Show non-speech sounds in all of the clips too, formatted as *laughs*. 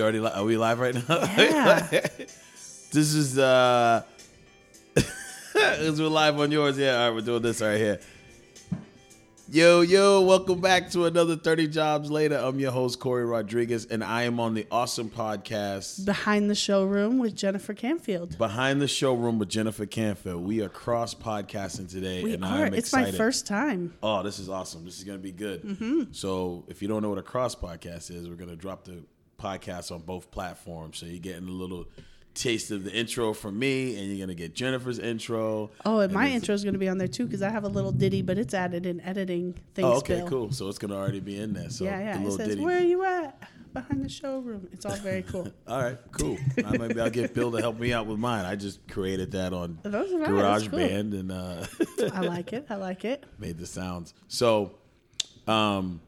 we already? Li- are we live right now? *laughs* Yeah. this is uh, *laughs* is we're live on yours. Yeah, all right, we're doing this right here. Yo, yo, welcome back to another 30 Jobs Later. I'm your host, Corey Rodriguez, and I am on the awesome podcast Behind the showroom with Jennifer Canfield. Behind the Showroom with Jennifer Canfield. We are cross podcasting today, We and are. I'm excited. It's excited. my first time. Oh, this is awesome. This is going to be good. Mm-hmm. So, if you don't know what a cross podcast is, we're going to drop the podcast on both platforms. So, you're getting a little taste of the intro from me, and you're going to get Jennifer's intro. Oh, and my intro is going to be on there too because I have a little ditty, but it's added in editing things. Oh, okay, Bill. cool. So, it's going to already be in there. So, Yeah, yeah. the It says, ditty. "Where are you at?" Behind the showroom. It's all very cool. *laughs* All right, cool. I maybe I'll get Bill to help me out with mine. I just created that on That's right, cool. GarageBand and uh, I like it. I like it. *laughs* made the sounds. So, um,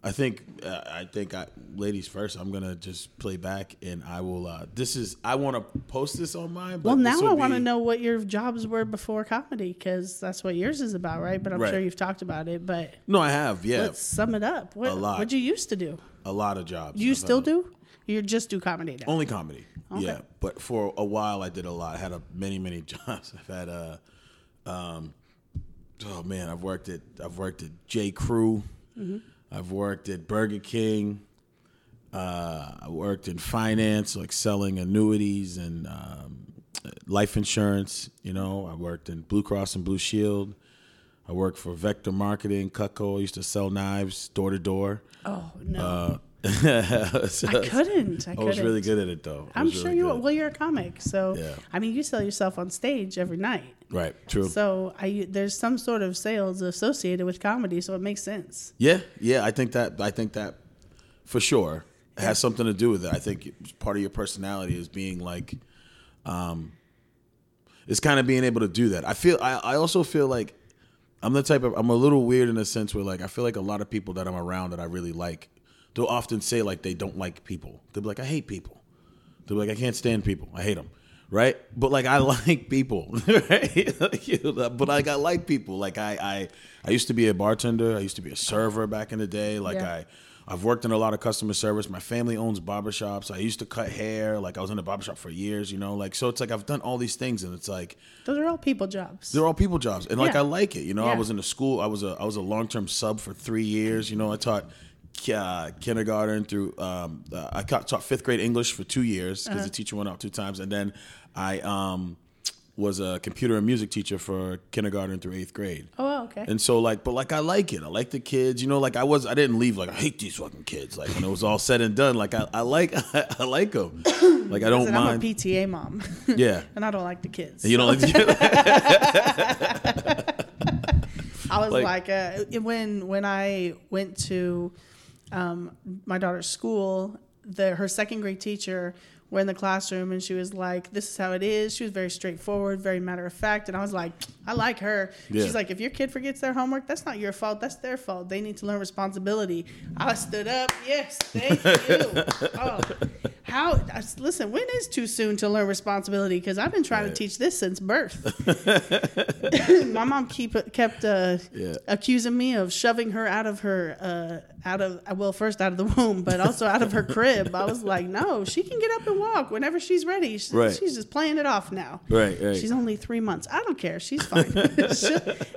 I think uh, I think I, ladies first. I'm gonna just play back, and I will. Uh, this is I want to post this on mine. Well, now I want to know what your jobs were before comedy because that's what yours is about, right? But I'm Right. sure you've talked about it. But No, I have. Yeah, let's sum it up. What, A lot. What'd you used to do? a lot of jobs. You I've still do? You just do comedy now? Only comedy. Okay. Yeah, but for a while I did a lot. I had a, many many *laughs* jobs. I've had a, um, oh man, I've worked at I've worked at J Crew. Mm-hmm. I've worked at Burger King. Uh, I worked in finance, like selling annuities and um, life insurance. You know, I worked in Blue Cross and Blue Shield. I worked for Vector Marketing, Cutco. I used to sell knives door to door. Oh no, Uh, *laughs* I couldn't. I, I was really couldn't. good at it though. I I'm sure really you. good. Well, you're a comic, so Yeah. I mean, you sell yourself on stage every night. Right. True. So I there's some sort of sales associated with comedy, so it makes sense. yeah. Yeah. I think that. I think that for sure it has something to do with it. I think part of your personality is being like, um, it's kind of being able to do that. I feel. I, I also feel like I'm the type of. I'm a little weird in a sense where like I feel like a lot of people that I'm around that I really like, they'll often say like they don't like people. They'll be like, I hate people. They're like, I can't stand people. I hate them. Right. But like, I *laughs* like people. *laughs* Right. But like, I like people. Like, I, I, I used to be a bartender. I used to be a server back in the day. Like, Yeah. I, I've worked in a lot of customer service. My family owns barbershops. I used to cut hair. Like, I was in a barbershop for years, you know? Like, so it's like I've done all these things and it's like, Those are all people jobs. they're all people jobs, and like Yeah. I like it. You know, I was in a school. I was a I was a long term sub for three years. You know, I taught uh, kindergarten through. Um, uh, I taught taught fifth grade English for two years because Uh-huh. the teacher went out two times, and then I um, was a computer and music teacher for kindergarten through eighth grade. oh, okay. And so like, but like I like it. I like the kids. You know, like I was. I didn't leave like I hate these fucking kids. Like when it was all said and done, like I, I like *laughs* I, like them. Like I don't Listen, I'm a. PTA mom, *laughs* yeah. and I don't like the kids. You don't like the *laughs* I was Like- like, uh, when when I went to um, my daughter's school, the her second grade teacher were in the classroom, and she was like, "This is how it is." She was very straightforward, very matter of fact, and I was like, "I like her." Yeah. She's like, "If your kid forgets their homework, that's not your fault. That's their fault. They need to learn responsibility." I stood up. Yes, thank you. *laughs* oh, how, Listen, when is too soon to learn responsibility? Because I've been trying to teach this since birth. *laughs* my mom keep kept uh, Yeah. accusing me of shoving her out of her uh, out of well first out of the womb but also out of her crib i was like no she can get up and walk whenever she's ready She- Right. she's just playing it off now Right, right. she's only three months i don't care she's fine *laughs*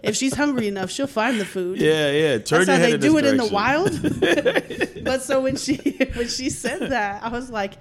if she's hungry enough she'll find the food Yeah, yeah. Turn that's how they do it in the wild. *laughs* but so when she *laughs* when she said that, I was like,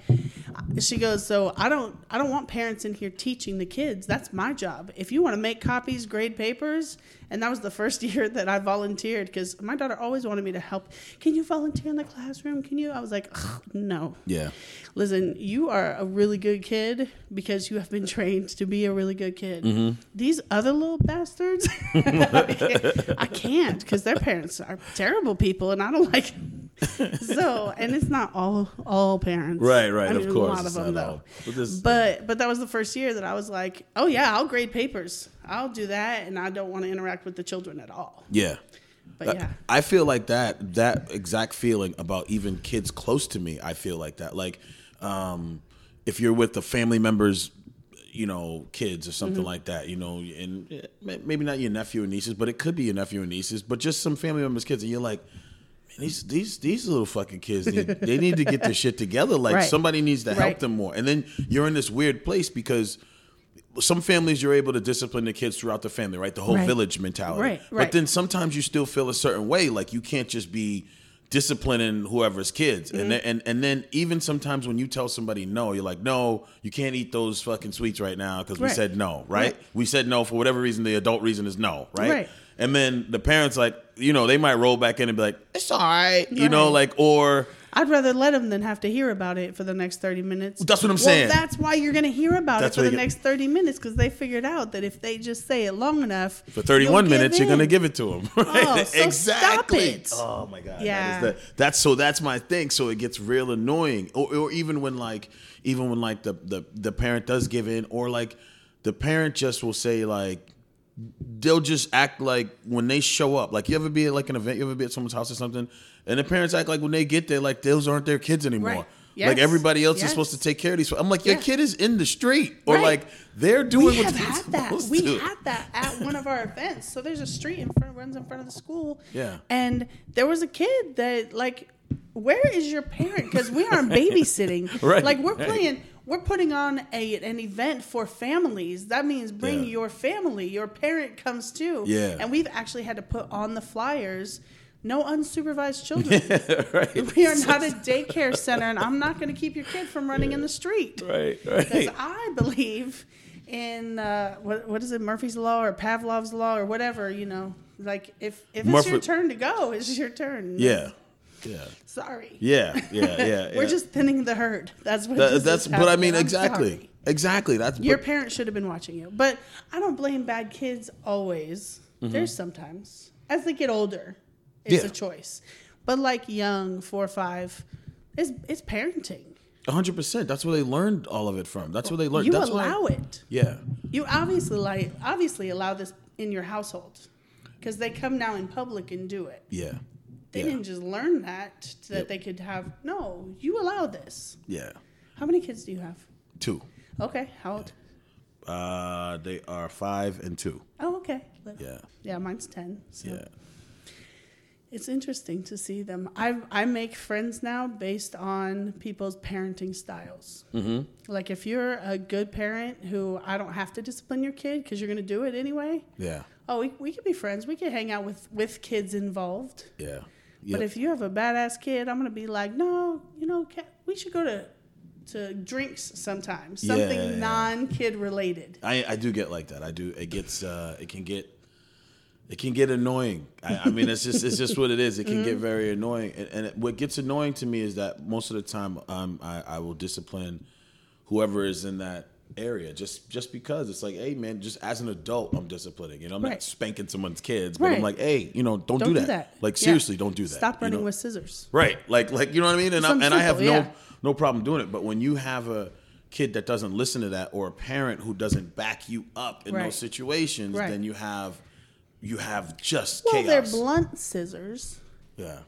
she goes, so I don't I don't want parents in here teaching the kids. That's my job. If you want to make copies, grade papers, and that was the first *laughs* year that I volunteered because my daughter always wanted me to help. Can you volunteer in the classroom? Can you? I was like, no. Yeah. Listen, you are a really good kid because you have been *laughs* trained to be a really good kid. Mm-hmm. These other little bastards, *laughs* I can't because their parents are terrible people, and I don't like. *laughs* so, and it's not all all parents, Right, right, I of course, a lot of them though. But this- But but that was the first year that I was like, oh yeah, I'll grade papers, I'll do that, and I don't want to interact with the children at all. Yeah. But yeah. I feel like that that exact feeling about even kids close to me. I feel like that. Like, um, if you're with the family members, you know, kids or Mm-hmm. something like that, you know, and eh, maybe not your nephew and nieces, but it could be your nephew and nieces, but just some family members' kids, and you're like. These these these little fucking kids need they need to get their shit together. Like Right. somebody needs to help Right. them more. And then you're in this weird place because some families you're able to discipline the kids throughout the family, right? The whole Right. village mentality. Right, But then sometimes you still feel a certain way, like you can't just be disciplining whoever's kids. Mm-hmm. And then and and then even sometimes when you tell somebody no, you're like, no, you can't eat those fucking sweets right now because we said no, right? Right. We said no for whatever reason. The adult reason is no, right? Right. And then the parents like, you know, they might roll back in and be like, it's all right, you know, like or. I'd rather let them than have to hear about it for the next 30 minutes. That's what I'm well, saying. That's why you're going to hear about That's it for the get- next 30 minutes because they figured out that if they just say it long enough. For 31 you'll minutes, you're going to give it to them. Oh, *laughs* so stop it. Oh my god. Yeah. That is the, that's so that's my thing. So it gets real annoying. Or, or even when like even when like the, the the parent does give in or like the parent just will say like they'll just act like when they show up. Like you ever be at like an event, you ever be at someone's house or something, and the parents act like when they get there, like those aren't their kids anymore. Right. Like everybody else Yes. is supposed to take care of these. I'm like, your Yeah. kid is in the street, or Right. like they're doing we what have had that. We to. had that at one of our events. So there's a street in front, runs in front of the school. Yeah. And there was a kid that like, where is your parent? Because we aren't *laughs* babysitting. Right, Like we're playing. We're putting on a an event for families. That means bring Yeah. your family. Your parent comes too. Yeah. And we've actually had to put on the flyers. No unsupervised *laughs* children. right. *laughs* We are not a daycare center, and I'm not going to keep your kid from running in the street. Right, right. Because. I believe in uh, what what is it, Murphy's law or Pavlov's law or whatever. You know, like if if it's your turn to go, it's your turn. Yeah. Yeah. Sorry. Yeah, yeah, yeah. *laughs* We're yeah. just thinning the herd. That's what. That- that's but I mean. Exactly. sorry. Exactly. That's Your but- parents should have been watching you, but I don't blame bad kids always. There's sometimes as they get older, it's Mm-hmm. Yeah. a choice. But like young, four or five, it's it's parenting. hundred percent. That's where they learned all of it from. That's where they learned. You That's allow it. Yeah. You obviously like obviously allow this in your household because they come now in public and do it. Yeah. They yeah. didn't just learn that so that Yep. they could have. No, you allow this. Yeah. How many kids do you have? Two. Okay, how old? Uh, they are five and two. Oh, okay. Yeah. Yeah, mine's ten. So Yeah. it's interesting to see them. I I make friends now based on people's parenting styles. Mm-hmm. Like if you're a good parent who I don't have to discipline your kid because you're going to do it anyway. Yeah. Oh, we, we could be friends. We could hang out with with kids involved. Yeah. But if you have a badass kid, I'm gonna be like, no, you know, we should go to to drinks sometime, something Yeah. non-kid related. I, I do get like that. I do. It gets. Uh, it can get. It can get annoying. I, I mean, it's just it's just what it is. It can get Mm-hmm. very annoying. And, and it, what gets annoying to me is that most of the time, um, I, I will discipline whoever is in that area just just because it's like, hey, man, just as an adult, I'm disciplining. You know, I'm not spanking someone's kids, but I'm like, hey, you know, don't, Don't do, do that. that. Like Yeah. seriously, don't do that. Stop you running know? with scissors. Right. Like like you know what I mean? And I, and I have no yeah. no problem doing it. But when you have a kid that doesn't listen to that or a parent who doesn't back you up in Right. those situations, Right. then you have you have just Well, they're blunt scissors. yeah.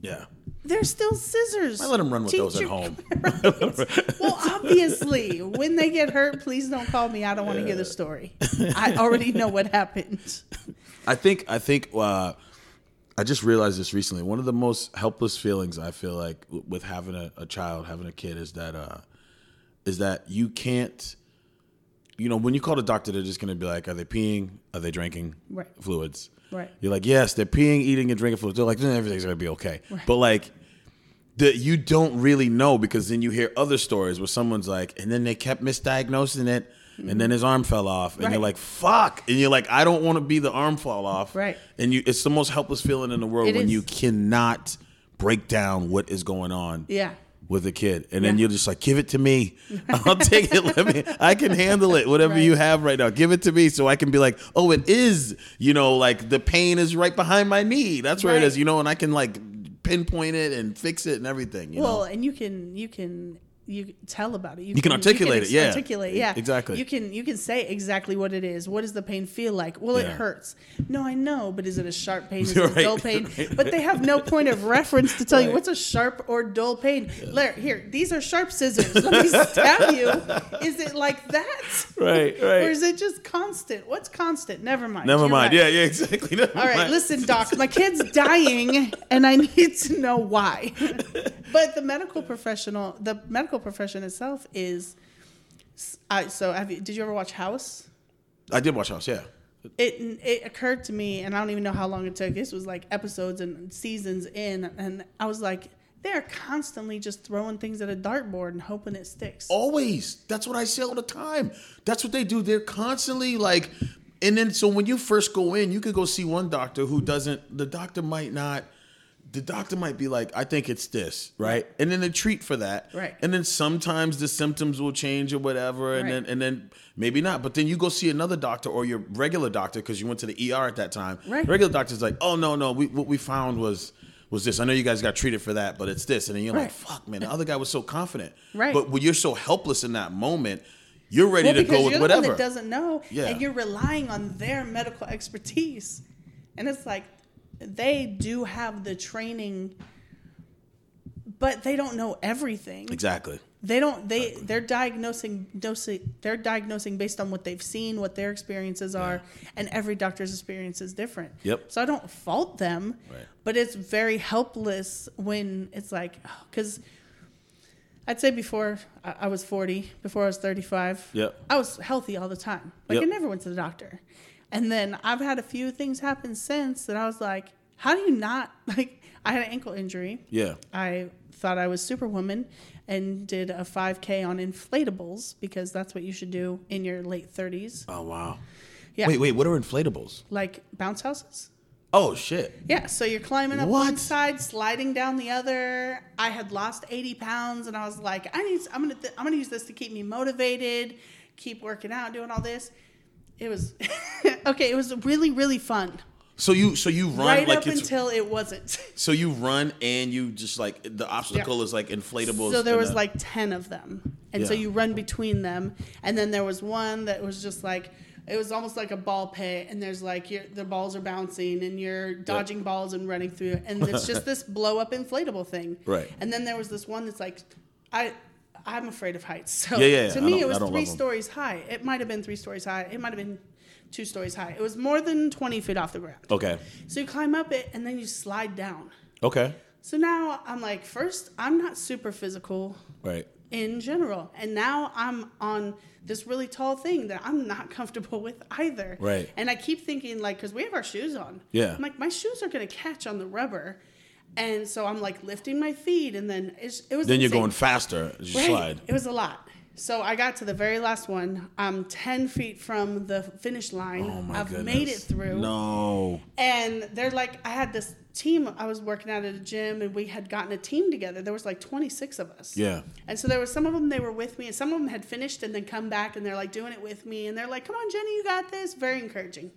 Yeah. They're still scissors. I let them run with Teach those at home. *laughs* Right. well, obviously, when they get hurt, please don't call me. I don't want to hear the story. I already know what happened. I think I think uh, I just realized this recently. One of the most helpless feelings I feel like with having a, a child, having a kid, is that uh, is that you can't. You know, when you call the doctor, they're just going to be like, "Are they peeing? Are they drinking Right. fluids?" Right. You're like, "Yes, they're peeing, eating, and drinking fluids." They're like, "Then everything's going to be okay." But like, the, you don't really know because then you hear other stories where someone's like, and then they kept misdiagnosing it, and then his arm fell off, and Right. you're like, "Fuck!" And you're like, "I don't want to be the arm fall off." Right. And you, it's the most helpless feeling in the world It when is. you cannot break down what is going on Yeah. With a kid, and then Yeah. you're just like, "Give it to me, *laughs* I'll take it. Let me, I can handle it. Whatever Right. you have right now, give it to me, so I can be like, oh, it is, you know, like the pain is right behind my knee. That's where it Right. is, you know, and I can like pinpoint it and fix it and everything. You Well, know, and you can you can you tell about it. You can articulate it, yeah. articulate. Yeah, Exactly. You can you can say exactly what it is. What does the pain feel like? Well, it hurts. No, I know, but is it a sharp pain? *laughs* Is it a Right, dull pain? *laughs* right. But they have no point of reference to tell you what's a sharp or dull pain. Larry, here, these are sharp scissors. Let me *laughs* stab you. Is it like that? Right, right. Or is it just constant? What's constant? Never mind. Never You're mind. right. Yeah, yeah, exactly. Never All right, mind. listen, doc. My kid's dying, and I need to know why. but the medical professional, the medical profession itself is. I, so, have you? Did you ever watch House? I did watch House. Yeah. It it occurred to me, and I don't even know how long it took. This was like episodes and seasons in, and I was like, they're constantly just throwing things at a dartboard and hoping it sticks. Always. That's what I say all the time. That's what they do. They're constantly like, and then so when you first go in, you could go see one doctor who doesn't. The doctor might not. The doctor might be like, I think it's this, right? And then they treat for that, Right. And then sometimes the symptoms will change or whatever, and Right. then and then maybe not. But then you go see another doctor or your regular doctor because you went to the ER at that time. Right. Regular doctor's like, oh no no, we, what we found was was this. I know you guys got treated for that, but it's this. And then you're like, fuck man, the other guy was so confident, Right. But when you're so helpless in that moment, you're ready well, to go with whatever. the one that doesn't know, Yeah. and you're relying on their medical expertise, and it's like they do have the training, but they don't know everything. exactly. They don't. They they're diagnosing. They're diagnosing based on what they've seen, what their experiences are, and every doctor's experience is different. Yep. So I don't fault them, Right. but it's very helpless when it's like oh, because. I'd say before I I was 40, before I was 35, Yep. I was healthy all the time. Like Yep. I never went to the doctor. And then I've had a few things happen since that I was like, how do you not *laughs* like I had an ankle injury. Yeah. I thought I was superwoman and did a 5k on inflatables because that's what you should do in your late 30s. Oh wow. Yeah. Wait wait. What are inflatables? Like bounce houses? Oh shit. Yeah, so you're climbing up one side, sliding down the other. I had lost 80 pounds, and I was like, I need, I'm gonna, th- I'm gonna use this to keep me motivated, keep working out, doing all this. It was *laughs* okay. It was really, really fun. So you so you run right like up until it wasn't. *laughs* so you run and you just like the obstacle is like inflatables. So there was a- like 10 of them. And so you run between them. And then there was one that was just like, it was almost like a ball pit. And there's like, your, the balls are bouncing and you're dodging balls and running through. And it's just *laughs* this blow up inflatable thing. Right. And then there was this one that's like, I. I'm afraid of heights. So Yeah, yeah, to me, it was three stories high. It might have been three stories high. It might have been two stories high. It was more than 20 feet off the ground. okay. So you climb up it and then you slide down. Okay. So now I'm like, first, I'm not super physical Right. in general. And now I'm on this really tall thing that I'm not *laughs* comfortable with either. Right. And I keep thinking, like, because we have our shoes on. Yeah. I'm like, my shoes are going to catch on the rubber. And so I'm like lifting my feet, and then it was Then you're insane. going faster as you Right. slide. It was a lot. So I got to the very last one. I'm 10 feet from the finish line. Oh my I've goodness. made it through. No. And they're like, I had this team. I was working out at a gym, and we had gotten a team together. There was like 26 of us. Yeah. And so there was some of them they were with me, and some of them had finished and then come back, and they're like doing it with me, and they're like, "Come on, Jenny, you got this." Very encouraging.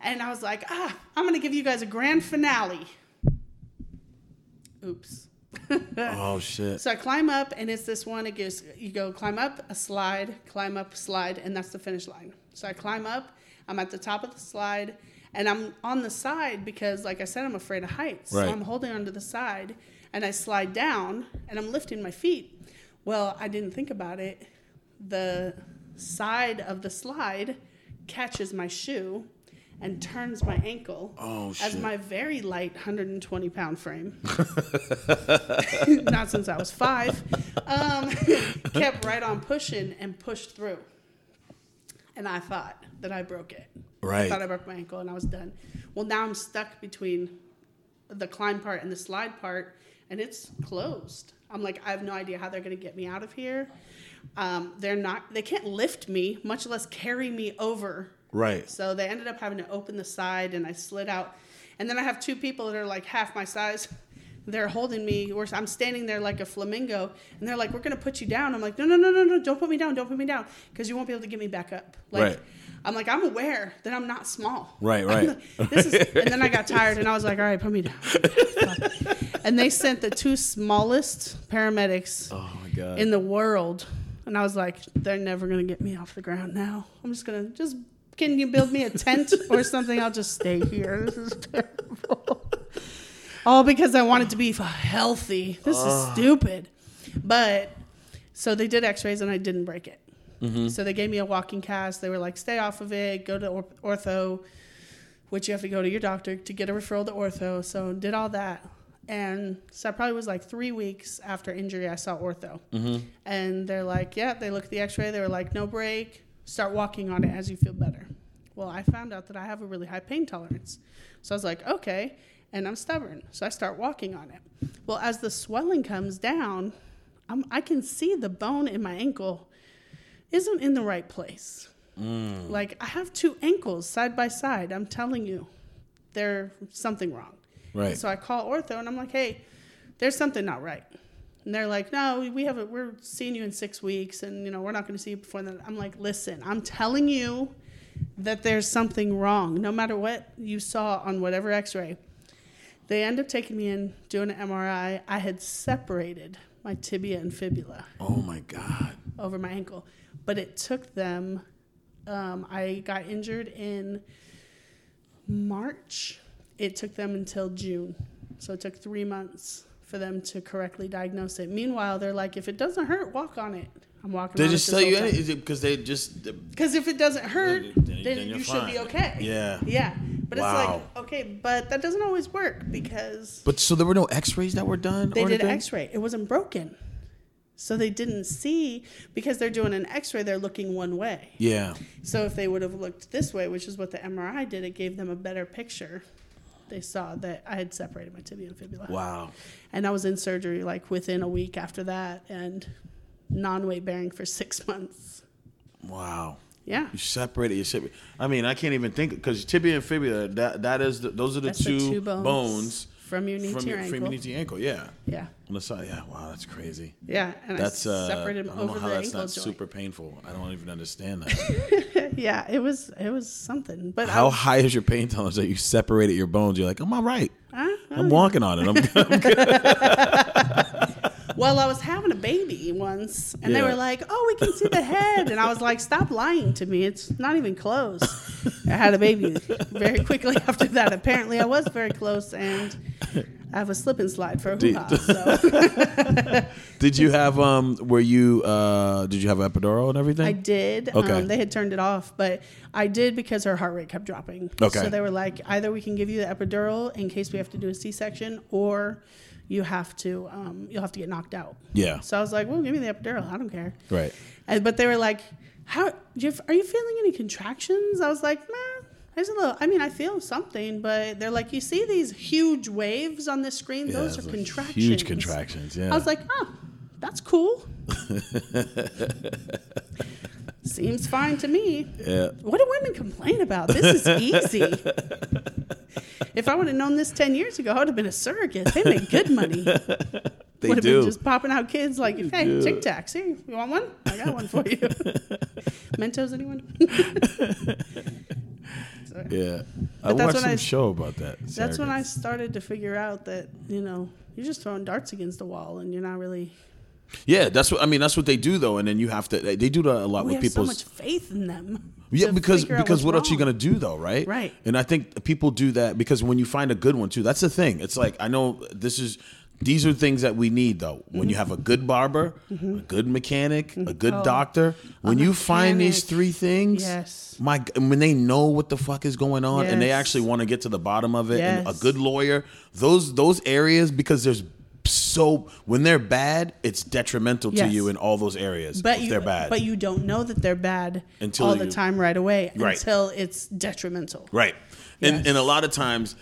And I was like, "Ah, I'm gonna give you guys a grand finale." Oops. Oh shit. *laughs* So I climb up, and it's this one. It goes, you go climb up, a slide, climb up, slide, and that's the finish line. So I climb up. I'm at the top of the slide, and I'm on the side because, like I said, I'm afraid of heights. Right. So I'm holding onto the side, and I slide down, and I'm lifting my feet. Well, I didn't think about it. The side of the slide catches my shoe and turns my ankle Oh, as my very light 120 pound frame *laughs* *laughs* not since I was five, um, *laughs* kept right on pushing and pushed through. And I thought that I broke it. Right. I thought I broke my ankle and I was done. Well, now I'm stuck between the climb part and the slide part, and it's closed. I'm like, I have no idea how they're going to get me out of here. Um, they're not. They can't lift me, much less carry me over Right. so they ended up having to open the side, and I slid out. And then I have two people that are like half my size. *laughs* They're holding me, or I'm standing there like a flamingo, and they're like, "We're gonna put you down." I'm like, "No, no, no, no, no! Don't put me down! Don't put me down!" Because you won't be able to get me back up. Like, Right. I'm like, I'm aware that I'm not small. Right, *laughs* right. like, this is, and then I got tired, and I was like, "All right, put me down." *laughs* and they sent the two smallest paramedics Oh my god. in the world. And I was like, they're never gonna get me off the ground now. I'm just gonna just can you build me a tent or something? I'll just stay here. This is terrible. All because I wanted to be healthy. This is stupid. But so they did X-rays and I didn't break it. Mm-hmm. So they gave me a walking cast. They were like, stay off of it. Go to or- ortho, which you have to go to your doctor to get a referral to ortho. So did all that. And so I probably was like three weeks after injury, I saw ortho. Mm-hmm. And they're like, yeah, they looked at the x ray. They were like, no break. Start walking on it as you feel better. Well, I found out that I have a really high pain tolerance. So I was like, okay. And I'm stubborn. So I start walking on it. Well, as the swelling comes down, I'm, I can see the bone in my ankle isn't in the right place. Mm. Like, I have two ankles side by side. I'm telling you, there's something wrong. Right. So I call ortho and I'm like, hey, there's something not right. And they're like, no, we have a, we're seeing you in six weeks, and you know we're not going to see you before then. I'm like, listen, I'm telling you that there's something wrong. No matter what you saw on whatever X-ray, they end up taking me in doing an MRI. I had separated my tibia and fibula oh my god. over my ankle, but it took them. Um, I got injured in March. It took them until June, so it took three months for them to correctly diagnose it. Meanwhile, they're like, if it doesn't hurt, walk on it. I'm walking. They just tell you whole any- is it because they just Because if it doesn't hurt, Then- then, you should be okay. Yeah. Yeah. But Wow. it's like, okay, but that doesn't always work because But so there were no X-rays that were done. they or did an anything? x-ray. It wasn't broken. So they didn't see because they're doing an x-ray, they're looking one way. Yeah. So if they would have looked this way, which is what the MRI did, it gave them a better picture. They saw that I had separated my tibia and fibula. Wow. And I was in surgery like within a week after that and non-weight bearing for 6 *laughs* months. Wow. Yeah. You separated your tibia. I mean, I can't even think because tibia and fibula. That that is the, those are the That's two, the two bones, bones from your knee from to your your, ankle. from your knee to your ankle. Yeah. Yeah. On the side. Yeah. Wow. That's crazy. Yeah, and That's I uh. separated I them don't know how the that's ankle not joint. super painful. I don't even understand that. *laughs* yeah, it was it was something. But how I, high is your pain tolerance that you separated your bones? You're like, I'm all right. Huh? I'm walking on it. I'm *laughs* good. *laughs* well, I was having a baby once, and they were like, "Oh, we can see the head," and I was like, "Stop lying to me! It's not even close." I had a baby very quickly *laughs* after that. Apparently, I was very close, and I have a slip and slide for a hoo. *laughs* So did you have um? Were you uh? Did you have epidural and everything? I did. Okay. Um, they had turned it off, but I did because her heart rate kept dropping. Okay. So they were like, either we can give you the epidural in case we have to do a C-section, or you have to um, you'll have to get knocked out. Yeah. So I was like, well, give me the epidural. I don't care. Right. And, but they were like, how do you, are you feeling any contractions? I was like, nah. There's a little. I mean, I feel something, but they're like, you see these huge waves on this screen? Yeah, Those are contractions. Huge contractions. Yeah. I was like, oh, that's cool. *laughs* Seems fine to me. yeah. What do women complain about? This is easy. *laughs* if I would have known this 10 years ago, I would have been a surrogate. They make good money. *laughs* They would have do. been just popping out kids like, hey, do. Tic Tacs. Here, you want one? I got one for you. *laughs* Mentos, anyone? So, yeah. I that's watched some I- show about that. That's when I started to figure out that, you know, you're just throwing darts against the wall and you're not really. Yeah, that's what I mean. That's what they do though, and then you have to. They do that a lot We with people. so much faith in them. Yeah, because because what else are you gonna do though, right? Right. And I think people do that because when you find a good one too, that's the thing. It's like I know this is these are things that we need though. When you Mm-hmm. have a good barber, a good mechanic, a good doctor, when you find these three things, Yes. my when they know what the fuck is going on and they actually want to get to the bottom of it, and a good lawyer, those those areas because there's so when they're bad, it's detrimental to Yes. you in all those areas. But if you, they're bad, but you don't know that they're bad Until all the time right away Right. until it's detrimental. Right. And and a lot of times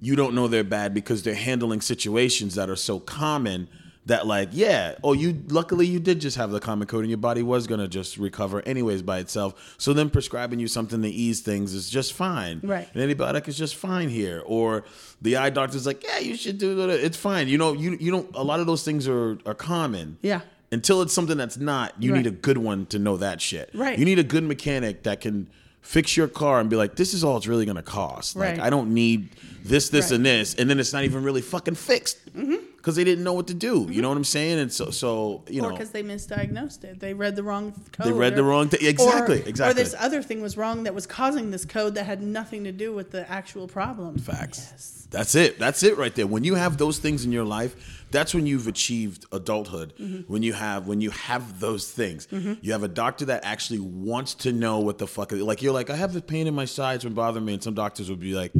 you don't know they're bad because they're handling situations that are so common that like, yeah, oh you luckily you did just have the common code and your body was gonna just recover anyways by itself. So then prescribing you something to ease things is just fine. Right. An antibiotic is just fine here. Or the eye doctor's like, yeah, you should do that. It's fine. You know, you you don't a lot of those things are are common. Yeah. Until it's something that's not, you Right. need a good one to know that shit. Right. You need a good mechanic that can fix your car and be like, this is all it's really gonna cost. Like I don't need this, this, Right. and this, and then it's not even really fucking fixed. Mm-hmm. Because they didn't know what to do. You know what I'm saying? And so, so you or know, because they misdiagnosed it. They read the wrong code. They read the wrong thing. exactly, or, exactly. Or this other thing was wrong that was causing this code that had nothing to do with the actual problem. Facts. Yes. That's it. That's it right there. When you have those things in your life, that's when you've achieved adulthood. Mm-hmm. When you have when you have those things, you have a doctor that actually wants to know what the fuck. Like you're like, I have the pain in my sides been bothering me, and some doctors would be like.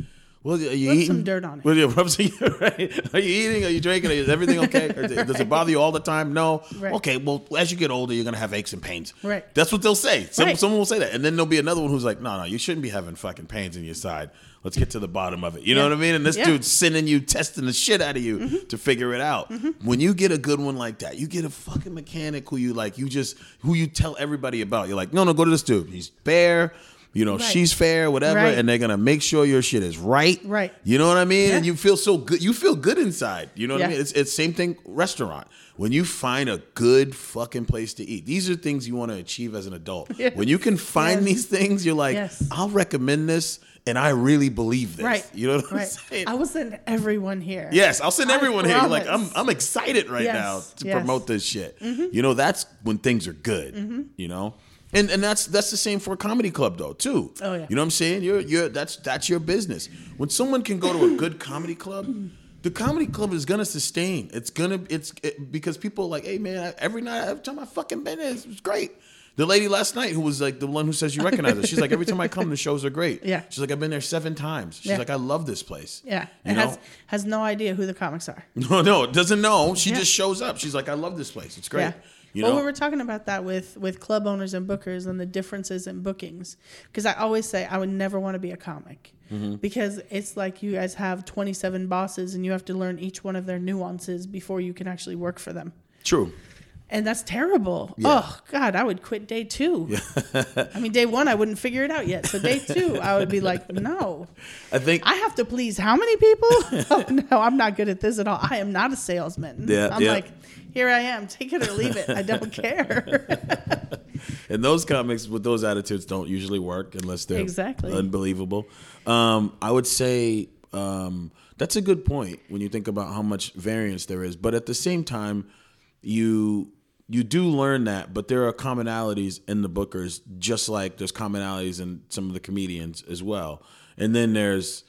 Well, are you Rub eating? some dirt on it. Well, yeah, *laughs* rub some, right? Are you eating? Are you drinking? Is everything okay? Or does it bother you all the time? No. Right. Okay. Well, as you get older, you're gonna have aches and pains. Right. That's what they'll say. Some, Right. Someone will say that, and then there'll be another one who's like, "No, no, you shouldn't be having fucking pains in your side. Let's get to the bottom of it." You know what I mean? And this Yeah. dude's sending you, testing the shit out of you Mm-hmm. to figure it out. When you get a good one like that, you get a fucking mechanic who you like. You just who you tell everybody about. You're like, "No, no, go to this dude. He's fair." You know, Right. she's fair, whatever, Right. and they're gonna make sure your shit is right. Right. You know what I mean? And you feel so good. You feel good inside. You know what I mean? It's it's same thing. Restaurant. When you find a good fucking place to eat, these are things you want to achieve as an adult. *laughs* Yes. When you can find Yes. these things, you're like, Yes. I'll recommend this, and I really believe this. Right. You know what I'm saying? I will send everyone here. Yes, I'll send I everyone here. Like, I'm. I'm excited right now to promote this shit. Mm-hmm. You know, that's when things are good. Mm-hmm. You know, and and that's that's the same for a comedy club though too. Oh, yeah. You know what I'm saying? You're you're that's that's your business. When someone can go to a good comedy club. The comedy club is gonna sustain. It's gonna it's it, because people are like, hey man, I- every night every time I fucking been there, it was great. The lady last night who was like the one who says you recognize her, she's like every time I come, the shows are great. Yeah. she's like I've been there seven times. She's Yeah. like I love this place. Yeah. you And know. has has no idea who the comics are. *laughs* No, no, doesn't know. She Yeah. just shows up. She's like, I love this place. It's great. Yeah. You well, know, we were talking about that with with club owners and bookers and the differences in bookings. Because I always say I would never want to be a comic Mm-hmm. because it's like you guys have twenty seven bosses and you have to learn each one of their nuances before you can actually work for them. true. And that's terrible. Yeah. Oh God, I would quit day two. *laughs* I mean, day one I wouldn't figure it out yet. So day two, I would be like, no, I think I have to please how many people? *laughs* oh no, I'm not good at this at all. I am not a salesman. Yeah, I'm yeah. like, here I am, take it or leave it. I don't *laughs* care. and those comics with those attitudes don't usually work unless they're Exactly. unbelievable. Um, I would say um, that's a good point when you think about how much variance there is. But at the same time, you you do learn that, but there are commonalities in the bookers, just like there's commonalities in some of the comedians as well. And then there's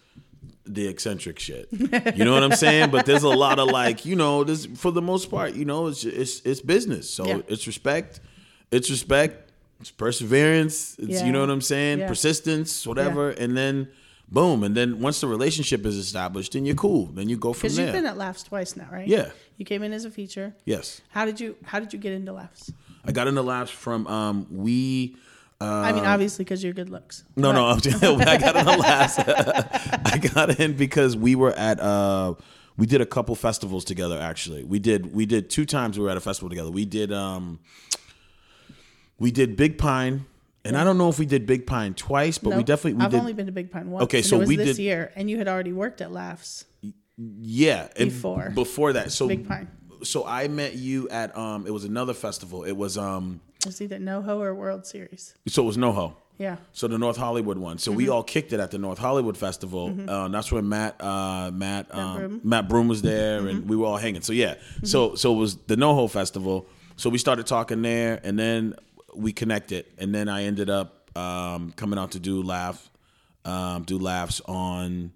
the eccentric shit. You know what I'm saying? But there's a lot of like, you know, this for the most part, you know, it's it's it's business. So Yeah. it's respect. It's respect. It's perseverance. It's you know what I'm saying? Yeah. Persistence, whatever. And then boom. And then once the relationship is established, then you're cool. Then you go from there. Because you've been at Laughs twice now, right? Yeah. You came in as a feature. yes. How did you How did you get into Laughs? I got into laughs from um we uh I mean, obviously because your good looks. No, no, But- I'm *laughs* I got in last. *laughs* *laughs* I got in because we were at uh we did a couple festivals together actually. We did we did two times we were at a festival together. We did um we did Big Pine and I don't know if we did Big Pine twice, but we definitely we I've did only been to Big Pine once. Okay, so we this did- year, and you had already worked at Laughs. yeah, Before. before that. So Big Pine. So I met you at um it was another festival. It was um It was either NoHo or World Series. so it was NoHo. Yeah. So the North Hollywood one. So Mm-hmm. we all kicked it at the North Hollywood Festival. Uh, that's where Matt, uh, Matt, um, Broom. Mm-hmm. Matt Broom was there, and we were all hanging. So yeah. So so it was the NoHo Festival. So we started talking there, and then we connected, and then I ended up um, coming out to do laugh, um, do laughs on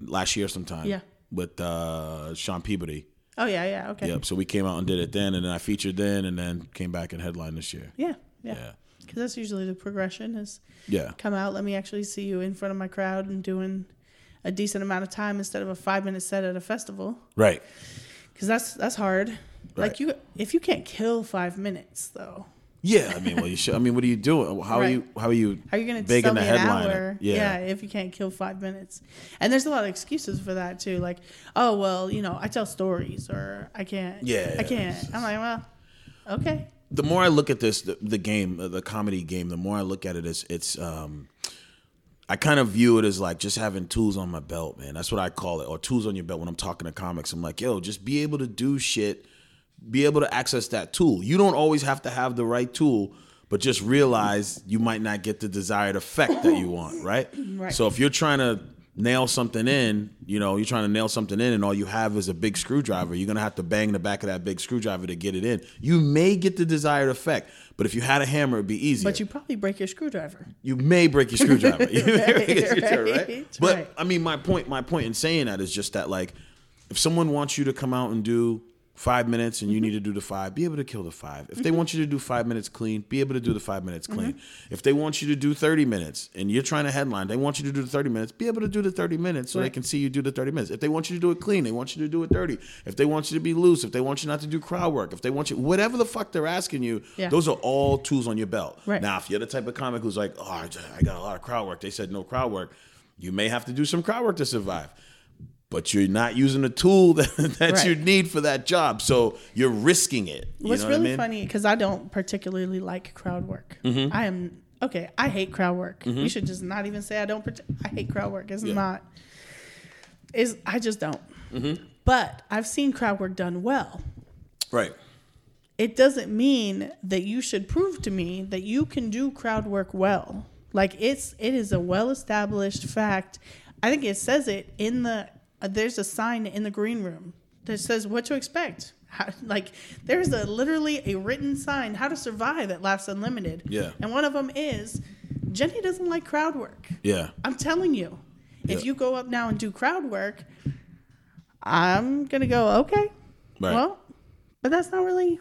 last year sometime. Yeah. With uh, Sean Peabody. Oh yeah, yeah. Okay. Yep. So we came out and did it then, and then I featured then, and then came back and headlined this year. Yeah. Yeah. Yeah. Because that's usually the progression is Yeah. come out, let me actually see you in front of my crowd and doing a decent amount of time instead of a five minute set at a festival. Right. Because that's that's hard. Right. Like you, if you can't kill five minutes though, Yeah, I mean, well, you should. I mean, what are you doing? How are you? How are you? how are you going to sell the me an headliner? hour? Yeah. if you can't kill five minutes, and there's a lot of excuses for that too. Like, oh well, you know, I tell stories or I can't. Yeah. I can't. I'm like, well, okay. The more I look at this, the, the game, the comedy game, the more I look at it as it's. um I kind of view it as like just having tools on my belt, man. That's what I call it, or tools on your belt when I'm talking to comics. I'm like, yo, just be able to do shit, be able to access that tool. You don't always have to have the right tool, but just realize you might not get the desired effect that you want, right? *coughs* Right. So if you're trying to nail something in, you know, you're trying to nail something in and all you have is a big screwdriver, you're going to have to bang the back of that big screwdriver to get it in. You may get the desired effect, but if you had a hammer, it'd be easier. But you probably break your screwdriver. you may break your screwdriver. *laughs* You may break your Right, screwdriver, right? right, But right. I mean, my point, my point in saying that is just that, like, if someone wants you to come out and do five minutes and you need to do the five, be able to kill the five. If they want you to do five minutes clean, be able to do the five minutes clean. If they want you to do 30 minutes and you're trying to headline, they want you to do the 30 minutes, be able to do the 30 minutes so they can see you do the 30 minutes. If they want you to do it clean, they want you to do it dirty. If they want you to be loose, if they want you not to do crowd work, if they want you, whatever the fuck they're asking you, Yeah. those are all tools on your belt. Right. Now, if you're the type of comic who's like, oh, I got a lot of crowd work, they said no crowd work, you may have to do some crowd work to survive. But you're not using a tool *laughs* that, that Right. you need for that job, so you're risking it. You What's know what I really mean? funny because I don't particularly like crowd work. Mm-hmm. I am okay. I hate crowd work. You should just not even say I don't. I hate crowd work. It's Yeah. not. Is I just don't. Mm-hmm. But I've seen crowd work done well. Right. It doesn't mean that you should prove to me that you can do crowd work well. Like it's it is a well established fact. I think it says it in the uh, there's a sign in the green room that says what to expect. How, like there's a literally a written sign how to survive at Laughs Unlimited. Yeah. And one of them is Jenny doesn't like crowd work. Yeah. I'm telling you. If Yeah. you go up now and do crowd work, I'm going to go, okay. Right. Well, but that's not really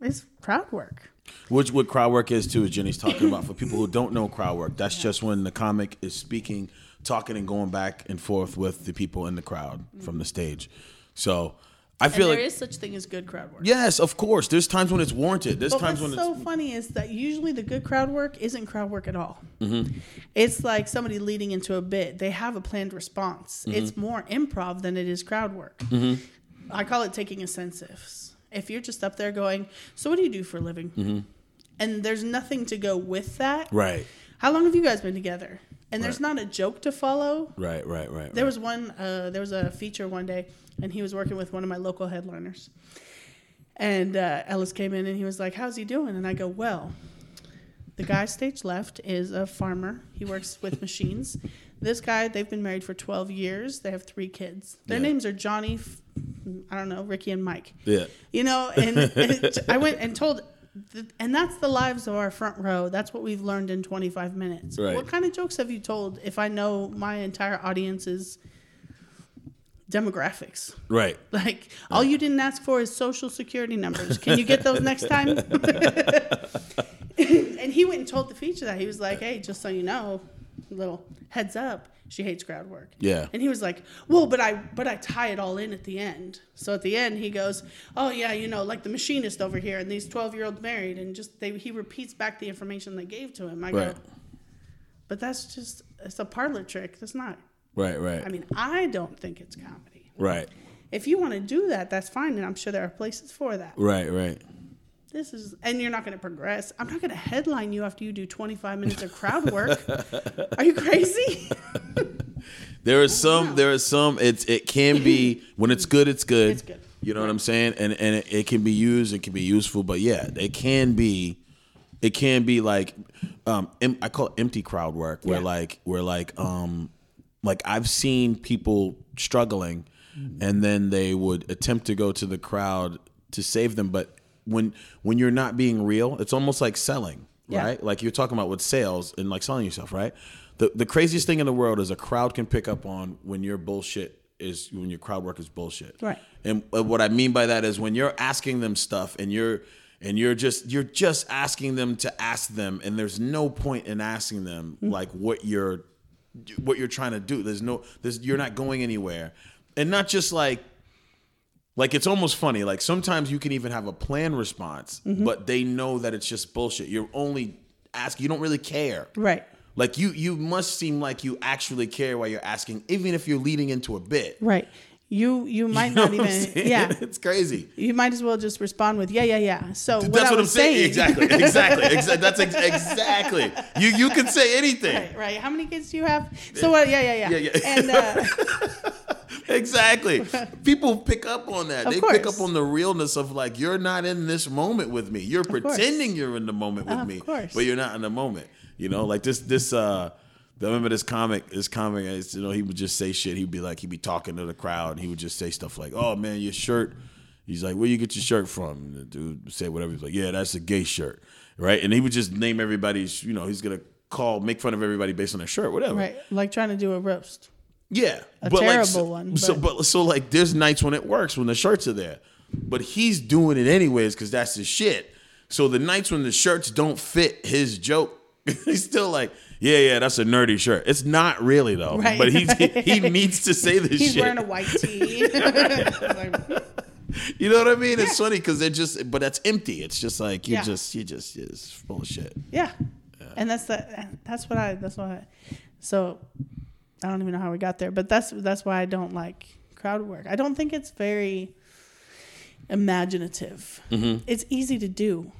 it's crowd work. Which what crowd work is too, is Jenny's talking about. For people who don't know crowd work, that's just when the comic is speaking, talking, and going back and forth with the people in the crowd from the stage. So I And feel there like is such thing as good crowd work. yes, of course. There's times when it's warranted. There's But times what's when so it's so funny is that usually the good crowd work isn't crowd work at all. Mm-hmm. It's like somebody leading into a bit. They have a planned response. Mm-hmm. It's more improv than it is crowd work. I call it taking a census. If you're just up there going, "So what do you do for a living?" and there's nothing to go with that. Mm-hmm. right, How long have you guys been together? And there's not a joke to follow. right, right, right. There right. was one. Uh, there was a feature one day, and he was working with one of my local headliners. And uh, Ellis came in, and he was like, "How's he doing?" And I go, "Well, the guy stage left is a farmer. He works with *laughs* machines. This guy, they've been married for 12 years. They have three kids. Their Yeah. names are Johnny, I don't know, Ricky and Mike. yeah, You know, and, and *laughs* I went and told, and that's the lives of our front row. That's what we've learned in 25 minutes. Right. What kind of jokes have you told if I know my entire audience's demographics? right. *laughs* Like, all you didn't ask for is social security numbers. Can you get those next time? *laughs* *laughs* and he went and told the feature that. He was like, hey, just so you know, little heads up, she hates crowd work. Yeah. And he was like, well, but I but I tie it all in at the end. So at the end he goes, oh yeah, you know, like the machinist over here and these 12-year-olds married and just they he repeats back the information they gave to him. I Right. go, but that's just it's a parlor trick. That's not. Right, right, I mean, I don't think it's comedy. right, If you want to do that, that's fine, and I'm sure there are places for that. right, right. This is, and you're not going to progress. I'm not going to headline you after you do 25 minutes of crowd work. *laughs* Are you crazy? *laughs* There is some. There is some. It's it can be when it's good. It's good. It's good. You know what I'm saying? And and it, it can be used. It can be useful. But yeah, it can be. It can be like, um, em- I call it empty crowd work, where Yeah. like where like um, like I've seen people struggling, and then they would attempt to go to the crowd to save them, but when when you're not being real, it's almost like selling, Yeah. right? Like you're talking about with sales and like selling yourself, right? The the craziest thing in the world is a crowd can pick up on when your bullshit is when your crowd work is bullshit. Right. And uh, what I mean by that is when you're asking them stuff and you're and you're just you're just asking them to ask them and there's no point in asking them like what you're what you're trying to do. There's no there's you're not going anywhere. And not just like like it's almost funny. Like sometimes you can even have a planned response, mm-hmm. but they know that it's just bullshit. You're only asking. You don't really care. right. Like you, you must seem like you actually care while you're asking, even if you're leading into a bit. Right. You you might You know not even saying? yeah. it's crazy. You might as well just respond with yeah yeah yeah. So what That's I what I'm was saying. Exactly, *laughs* exactly, exactly. That's ex- exactly. You you can say anything. Right, right. How many kids do you have? So what? Yeah, yeah, yeah. Yeah, yeah. And uh, *laughs* Exactly. *laughs* People pick up on that. Of they pick up on the realness of like you're not in this moment with me. You're course. pretending you're in the moment with Of me, course. but you're not in the moment. You know, like this this uh I remember this comic. This comic, you know, he would just say shit. He'd be like, he'd be talking to the crowd, and he would just say stuff like, "Oh man, your shirt." He's like, "Where you get your shirt from?" And the dude would say whatever. He's like, "Yeah, that's a gay shirt, right?" And he would just name everybody's. You know, he's gonna call, make fun of everybody based on their shirt, whatever. Right. Like trying to do a roast. Yeah, A like, terrible so, one, So, but- but so like, there's nights when it works when the shirts are there, but he's doing it anyways because that's his shit. So the nights when the shirts don't fit his joke, *laughs* he's still like, yeah, yeah, that's a nerdy shirt. It's not really though, Right, but he he *laughs* needs to say this shit. He's shit. wearing a white tee. *laughs* You know what I mean? It's funny because they're just, but that's empty. It's just like you Yeah. just you just just full of shit. yeah. And that's the that's what I that's why I, so I don't even know how we got there, but that's that's why I don't like crowd work. I don't think it's very imaginative. Mm-hmm. It's easy to do.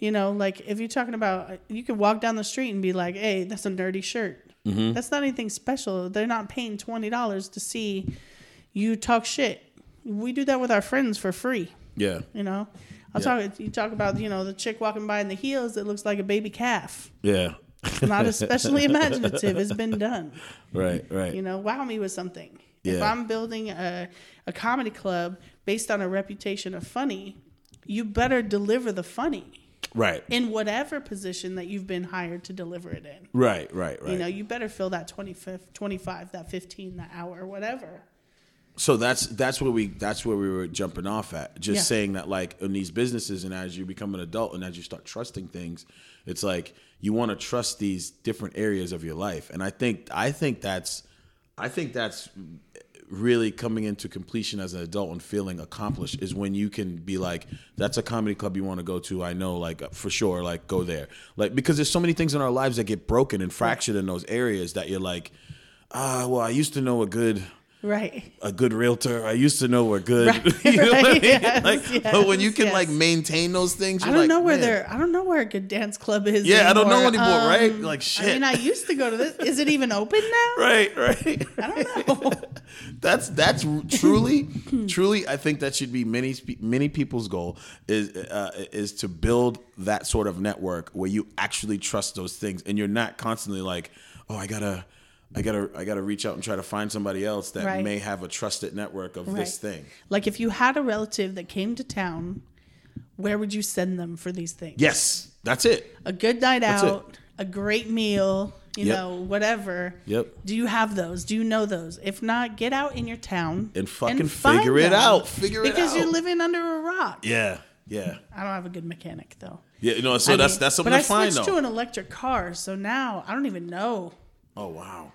You know, like if you're talking about, you could walk down the street and be like, "Hey, that's a nerdy shirt." Mm-hmm. That's not anything special. They're not paying twenty dollars to see you talk shit. We do that with our friends for free. Yeah, You know, I'll Yeah. talk. You talk about you know the chick walking by in the heels that looks like a baby calf. yeah, Not especially *laughs* imaginative. It's been done. right, right. You know, wow me with something. If Yeah. I'm building a a comedy club based on a reputation of funny, you better deliver the funny right, in whatever position that you've been hired to deliver it in. right, right, right. You know, you better fill that 25, 25 that 15, that hour, whatever. So that's that's where we that's where we were jumping off at. Just Yeah. saying that like in these businesses and as you become an adult and as you start trusting things, it's like you want to trust these different areas of your life. And I think I think that's I think that's really coming into completion as an adult and feeling accomplished is when you can be like that's a comedy club you want to go to. I know like for sure like go there. Like because there's so many things in our lives that get broken and fractured in those areas that you're like ah well i used to know a good Right. a good realtor. I used to know a good. Right, *laughs* you know what I right, mean? yes, like, but when you can yes. like maintain those things, I don't like, know where man. they're. I don't know where a good dance club is. Yeah, I don't know anymore, Um, right? Like, I shit. mean, I used to go to this. Is it even open *laughs* now? Right, right. I don't know. *laughs* that's that's truly, truly. I think that should be many many people's goal is uh, is to build that sort of network where you actually trust those things, and you're not constantly like, oh, I gotta. I gotta, I gotta reach out and try to find somebody else that Right. may have a trusted network of this thing. Like if you had a relative that came to town, where would you send them for these things? Yes, that's it. A good night That's it. out, a great meal, you Yep. know, whatever. Yep. Do you have those? Do you know those? If not, get out in your town And fucking find figure it out. Figure it out because you're living under a rock. Yeah, yeah. I don't have a good mechanic though. Yeah, you know, so I that's mean, that's something but to I find switched though. to an electric car, so now I don't even know. oh wow.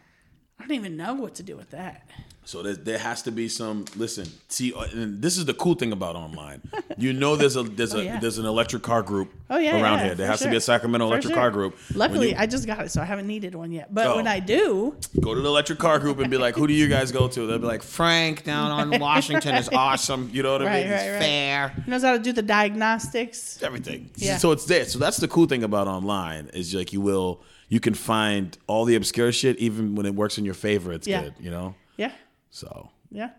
I don't even know what to do with that. So there, there has to be some. Listen, see, uh, and this is the cool thing about online. You know, there's a there's *laughs* a Oh, yeah. there's an electric car group Oh yeah, around yeah, here. There has to be a Sacramento For electric sure. car group. Luckily, you I just got it, so I haven't needed one yet. But Oh. when I do, go to the electric car group and be like, "Who do you guys go to?" They'll be like, "Frank down on *laughs* Washington is awesome." You know what I Right, mean? right, it's right. fair. he knows how to do the diagnostics. Everything. Yeah. So it's there. So that's the cool thing about online is like you will you can find all the obscure shit even when it works in your favor. It's Yeah. good. You know. Yeah, So yeah.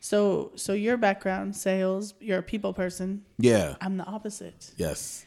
So, so your background, sales, you're a people person. yeah. I'm the opposite. Yes.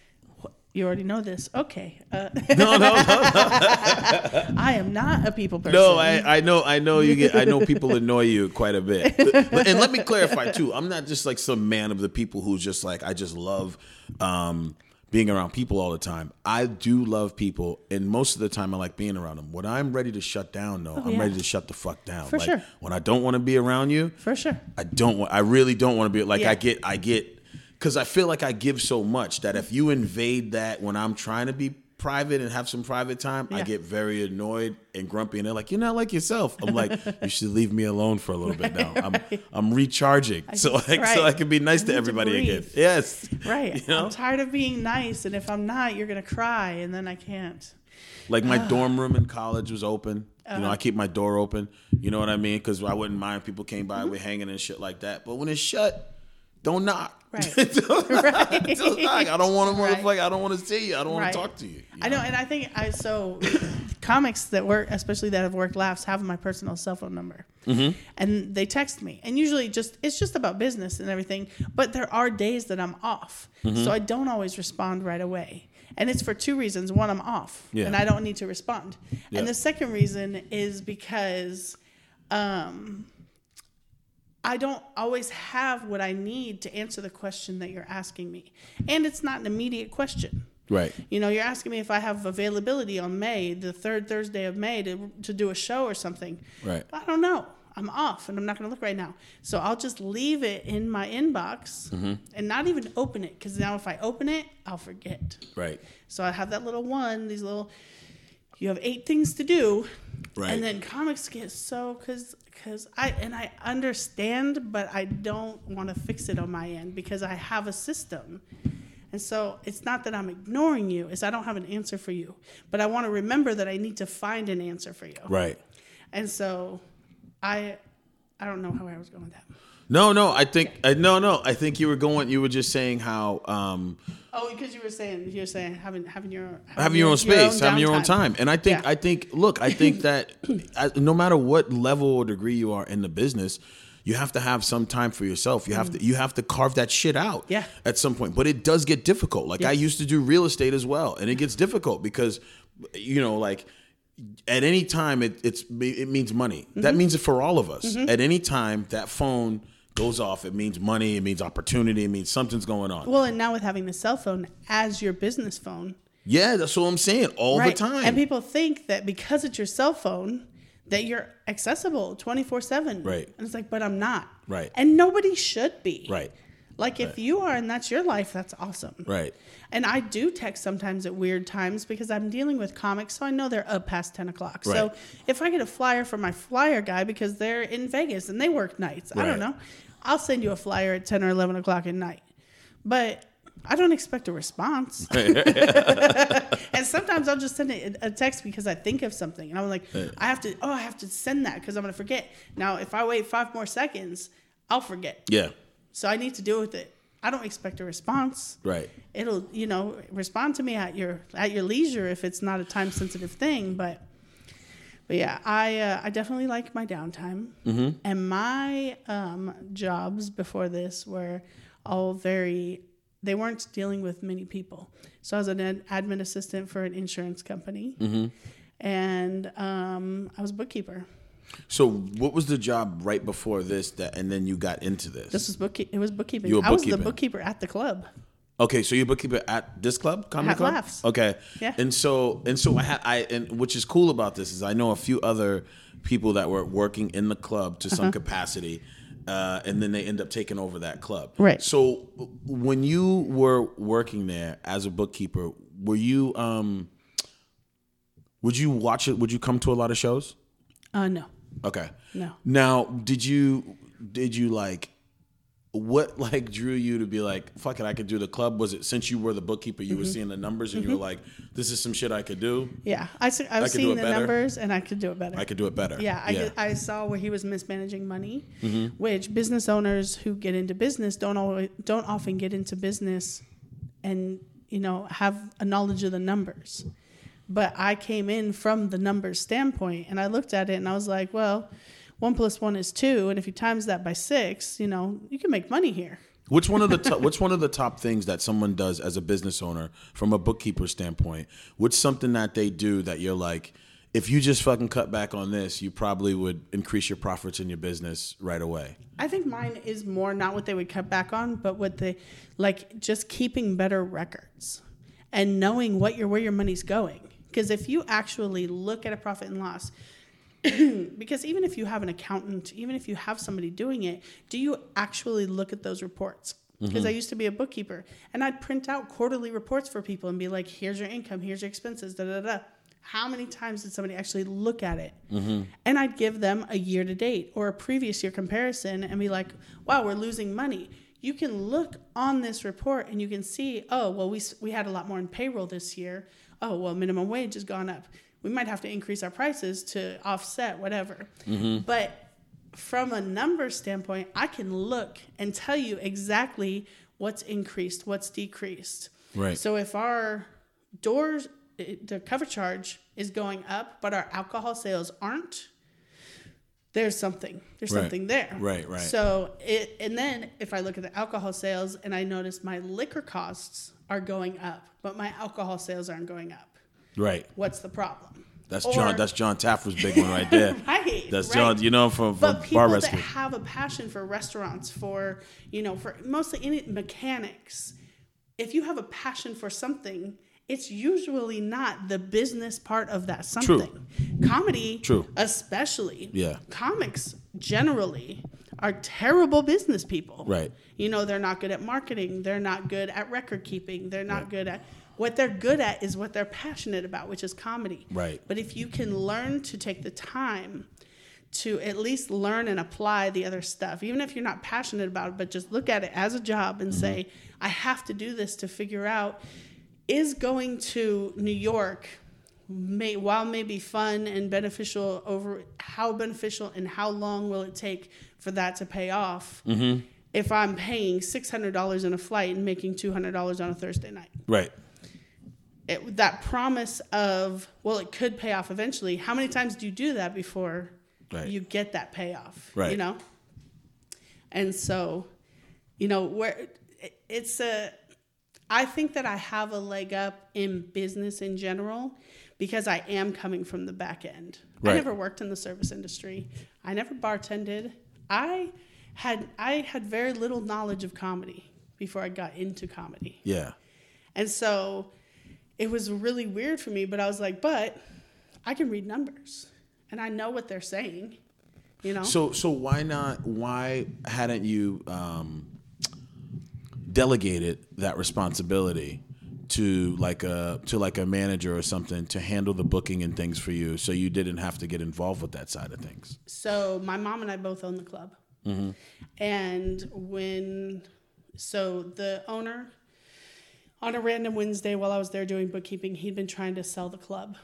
You already know this. Okay. Uh, *laughs* No, no, no. *laughs* I am not a people person. No, I, I know I know you get I know people *laughs* annoy you quite a bit. and let me clarify too. I'm not just like some man of the people who's just like I just love um being around people all the time. I do love people and most of the time I like being around them. When I'm ready to shut down though, I'm Oh, yeah. ready to shut the fuck down. For like sure. when I don't want to be around you, For sure. I don't want I really don't want to be like Yeah. I get I get cuz I feel like I give so much that if you invade that when I'm trying to be private and have some private time, I get very annoyed and grumpy and they're like, "You're not like yourself." I'm like, *laughs* "You should leave me alone for a little bit now. I'm I'm recharging so like so. I can be nice I to need to everybody again." Yes. Right. You know? I'm tired of being nice, and if I'm not, you're gonna cry, and then I can't. Like my dorm room in college was open. You Uh-huh. know, I keep my door open. You know what I mean? Because I wouldn't mind people came by, we're hanging and shit like that. But when it's shut, don't knock. Right. *laughs* don't. *laughs* Right. *laughs* Don't knock. I don't want to. I don't want to see you. I don't want to talk to you. you I know, and I think I so *coughs* comics that work, especially that have worked laughs, have my personal cell phone number, Mm-hmm. and they text me, and usually just it's just about business and everything. But there are days that I'm off, Mm-hmm. so I don't always respond right away. And it's for two reasons. One, I'm off Yeah. and I don't need to respond. Yeah. And the second reason is because um, I don't always have what I need to answer the question that you're asking me. And it's not an immediate question. Right. You know, you're asking me if I have availability on May, the third Thursday of May, to, to do a show or something. Right. I don't know. I'm off and I'm not going to look right now. So I'll just leave it in my inbox Mm-hmm. and not even open it because now if I open it, I'll forget. Right. So I have that little one, these little, you have eight things to do. Right. And then comics get so, because because I, and I understand, but I don't want to fix it on my end because I have a system. And so it's not that I'm ignoring you, it's I don't have an answer for you. But I want to remember that I need to find an answer for you. Right. And so I I don't know how I was going with that. No, no. I think I no, no. I think you were going. You were just saying how um, Oh, because you were saying you were saying having having your having your own space, having your own time. And I think, Yeah. I think, look, I think *laughs* that no matter what level or degree you are in the business, you have to have some time for yourself. You have to, you have to carve that shit out. Mm. Yeah. At some point, but it does get difficult. Like I used to do real estate as well, and it gets difficult because, you know, like at any time it it's it means money. That Mm-hmm. means it for all of us. At any time that phone goes off, it means money. It means opportunity. It means something's going on. Well, and now with having the cell phone as your business phone, yeah, that's what I'm saying all the time. And people think that because it's your cell phone, that you're accessible 24 7. Right. And it's like, but I'm not. Right. And nobody should be. Right. Like if you are and that's your life, that's awesome. Right. And I do text sometimes at weird times because I'm dealing with comics, so I know they're up past 10 o'clock. So if I get a flyer from my flyer guy because they're in Vegas and they work nights, I don't know, I'll send you a flyer at 10 or 11 o'clock at night. But I don't expect a response. *laughs* and sometimes I'll just send a, a text because I think of something. And I'm like, I have to, oh, I have to send that because I'm going to forget. Now, if I wait five more seconds, I'll forget. Yeah. So I need to deal with it. I don't expect a response. Right. It'll, you know, respond to me at your at your leisure if it's not a time sensitive thing. But, but yeah, I uh, I definitely like my downtime. Mm-hmm. And my um, jobs before this were all very. They weren't dealing with many people. So I was an ad- admin assistant for an insurance company, Mm-hmm. and um, I was a bookkeeper. So what was the job right before this that and then you got into this? This was book. It was bookkeeping. You were I was the bookkeeper at the club. Okay, so you're bookkeeper at this club, comedy Half club? Laughs. Okay. Yeah. And so and so I had I and which is cool about this is I know a few other people that were working in the club to Uh-huh. some capacity. Uh, and then they end up taking over that club. Right. So when you were working there as a bookkeeper, were you um would you watch it would you come to a lot of shows? Uh, no. Okay. No. Now, did you did you like what like drew you to be like fuck it I could do the club? Was it since you were the bookkeeper you Mm-hmm. were seeing the numbers and you were like this is some shit I could do? Yeah, I I was do seeing the better. numbers and I could do it better. I could do it better. yeah, I, Could, I saw where he was mismanaging money, which business owners who get into business don't always don't often get into business, and you know have a knowledge of the numbers. But I came in from the numbers standpoint, and I looked at it and I was like, well, one plus one is two, and if you times that by six, you know you can make money here. Which one of the to- what's one of the top things that someone does as a business owner from a bookkeeper standpoint? What's something that they do that you're like if you just fucking cut back on this, you probably would increase your profits in your business right away. I think mine is more not what they would cut back on, but what they like just keeping better records and knowing what your where your money's going. Because if you actually look at a profit and loss, *clears throat* because even if you have an accountant, even if you have somebody doing it, do you actually look at those reports? Because mm-hmm. I used to be a bookkeeper and I'd print out quarterly reports for people and be like, here's your income, here's your expenses, da da da. How many times did somebody actually look at it? Mm-hmm. And I'd give them a year to date or a previous year comparison and be like, wow, we're losing money. You can look on this report and you can see, oh, well, we, we had a lot more in payroll this year. Oh, well, minimum wage has gone up. We might have to increase our prices to offset whatever. Mm-hmm. But from a number standpoint, I can look and tell you exactly what's increased, what's decreased. Right. So if our doors, the cover charge is going up, but our alcohol sales aren't, there's something. There's Right. something there. Right, right. So it, and then if I look at the alcohol sales and I notice my liquor costs are going up, but my alcohol sales aren't going up. Right. What's the problem? That's Or- Jon. That's Jon Taffer's big one right there. *laughs* Right, That's right. John. You know from, from but people Bar that have a passion for restaurants for you know for mostly any mechanics if you have a passion for something it's usually not the business part of that something True. comedy True. especially Yeah. comics generally are terrible business people Right. you know they're not good at marketing they're not good at record keeping they're not good at what they're good at is what they're passionate about which is comedy Right. but if you can learn to take the time to at least learn and apply the other stuff, even if you're not passionate about it, but just look at it as a job and say, mm-hmm. I have to do this to figure out is going to New York, may, while maybe fun and beneficial, over how beneficial and how long will it take for that to pay off? Mm-hmm. If I'm paying $600 in a flight and making $200 on a Thursday night right. It, that promise of well it could pay off eventually. How many times do you do that before Right. you get that payoff right. you know? And so you know where it, it's a i think that i have a leg up in business in general because i am coming from the back end. I never worked in the service industry. I never bartended. I had i had very little knowledge of comedy before i got into comedy. Yeah. and so it was really weird for me, but I was like, but I can read numbers and I know what they're saying, you know? So so why not? Why hadn't you um, delegated that responsibility to like a to like a manager or something to handle the booking and things for you, so you didn't have to get involved with that side of things? So my mom and I both own the club. And when, so the owner, on a random Wednesday while I was there doing bookkeeping, he'd been trying to sell the club.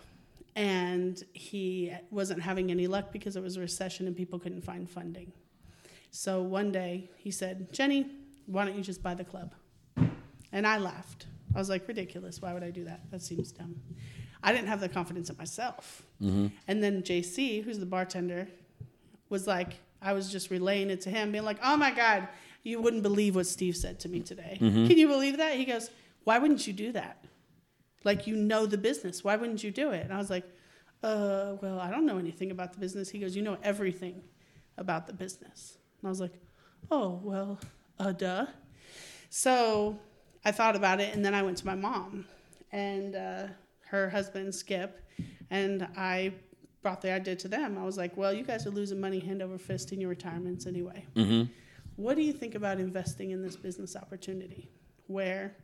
And he wasn't having any luck because it was a recession and people couldn't find funding. So one day he said, Jenny, why don't you just buy the club? And I laughed. I was like, ridiculous. Why would I do that? That seems dumb. I didn't have the confidence in myself. Mm-hmm. And then JC, who's the bartender, was like, I was just relaying it to him, being like, oh my God, you wouldn't believe what Steve said to me today. Mm-hmm. Can you believe that? He goes, why wouldn't you do that? Like, you know the business. Why wouldn't you do it? And I was like, uh, well, I don't know anything about the business. He goes, you know everything about the business. And I was like, oh, well, uh, duh. So I thought about it, and then I went to my mom and uh, her husband, Skip, and I brought the idea to them. I was like, well, you guys are losing money hand over fist in your retirements anyway. What do you think about investing in this business opportunity where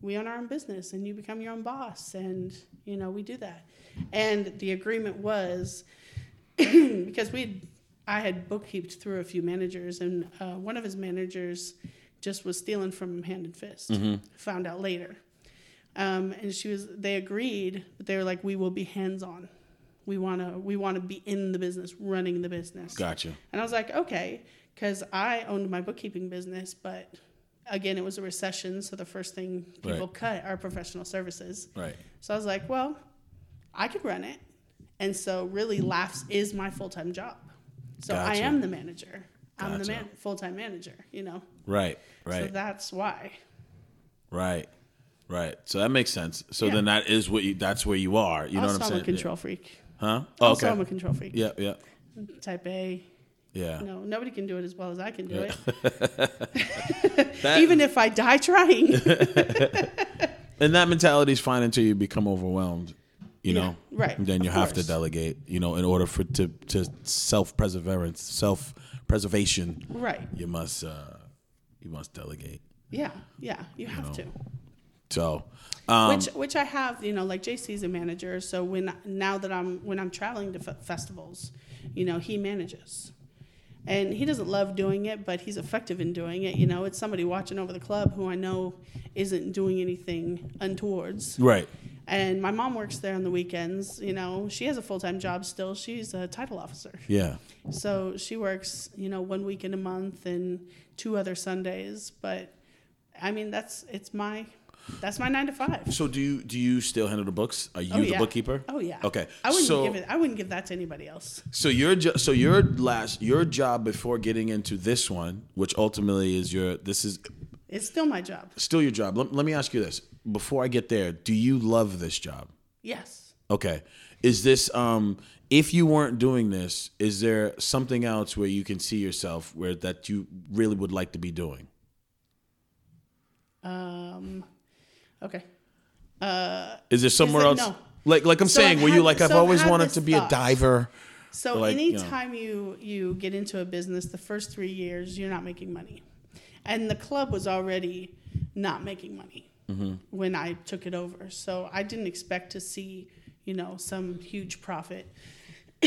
we own our own business and you become your own boss. And you know we do that. And the agreement was *clears throat* because we i had bookkeeped through a few managers and uh, one of his managers just was stealing from him hand and fist. Found out later. Um, and she was they agreed but they were like we will be hands on we want to we want to be in the business running the business. Gotcha. and I was like, okay, because I owned my bookkeeping business, but again, it was a recession, so the first thing people Right. cut are professional services. Right. So I was like, well, I could run it, and so really, laughs is my full time job. So I am the manager. I'm the man, full time manager. You know, Right. Right. So that's why. right. Right. So that makes sense. So Yeah. then that is what you. That's where you are. You know what I'm saying? I'm a control freak. Huh? Oh, Also, okay. I'm a control freak. yeah. Yeah. Type A. Yeah. No, nobody can do it as well as I can do *laughs* That- it. *laughs* Even if I die trying. *laughs* And that mentality is fine until you become overwhelmed. You Yeah, know, right, And then you of have to delegate. You know, in order for to to self perseverance, self preservation, right. you must uh you must delegate. Yeah. Yeah. You have know, to. So, um, which which I have, you know, like JC's a manager, so when now that I'm when I'm traveling to f- festivals, you know, he manages. And he doesn't love doing it, but he's effective in doing it. You know, it's somebody watching over the club who I know isn't doing anything untowards. right, And my mom works there on the weekends. You know, she has a full time job still. She's a title officer. yeah, So she works, you know, one weekend a month and two other Sundays. But I mean, that's it's my that's my nine to five. So do you do you still handle the books? Are you Oh, the bookkeeper? Oh yeah. Okay. I wouldn't so, give it. I wouldn't give that to anybody else. So your jo- so your last your job before getting into this one, which ultimately is your this is It's still my job. still your job. Let, let me ask you this: before I get there, do you love this job? Yes. Okay. Is this um if you weren't doing this, is there something else where you can see yourself where that you really would like to be doing? Um. Okay. Is there somewhere it- else? no. Like like I'm So saying, I've were you like I've so I've always wanted to be thought. a diver? So like, you know. anytime you, you get into a business, the first three years you're not making money, and the club was already not making money Mm-hmm. when I took it over. So I didn't expect to see you know some huge profit. *clears throat*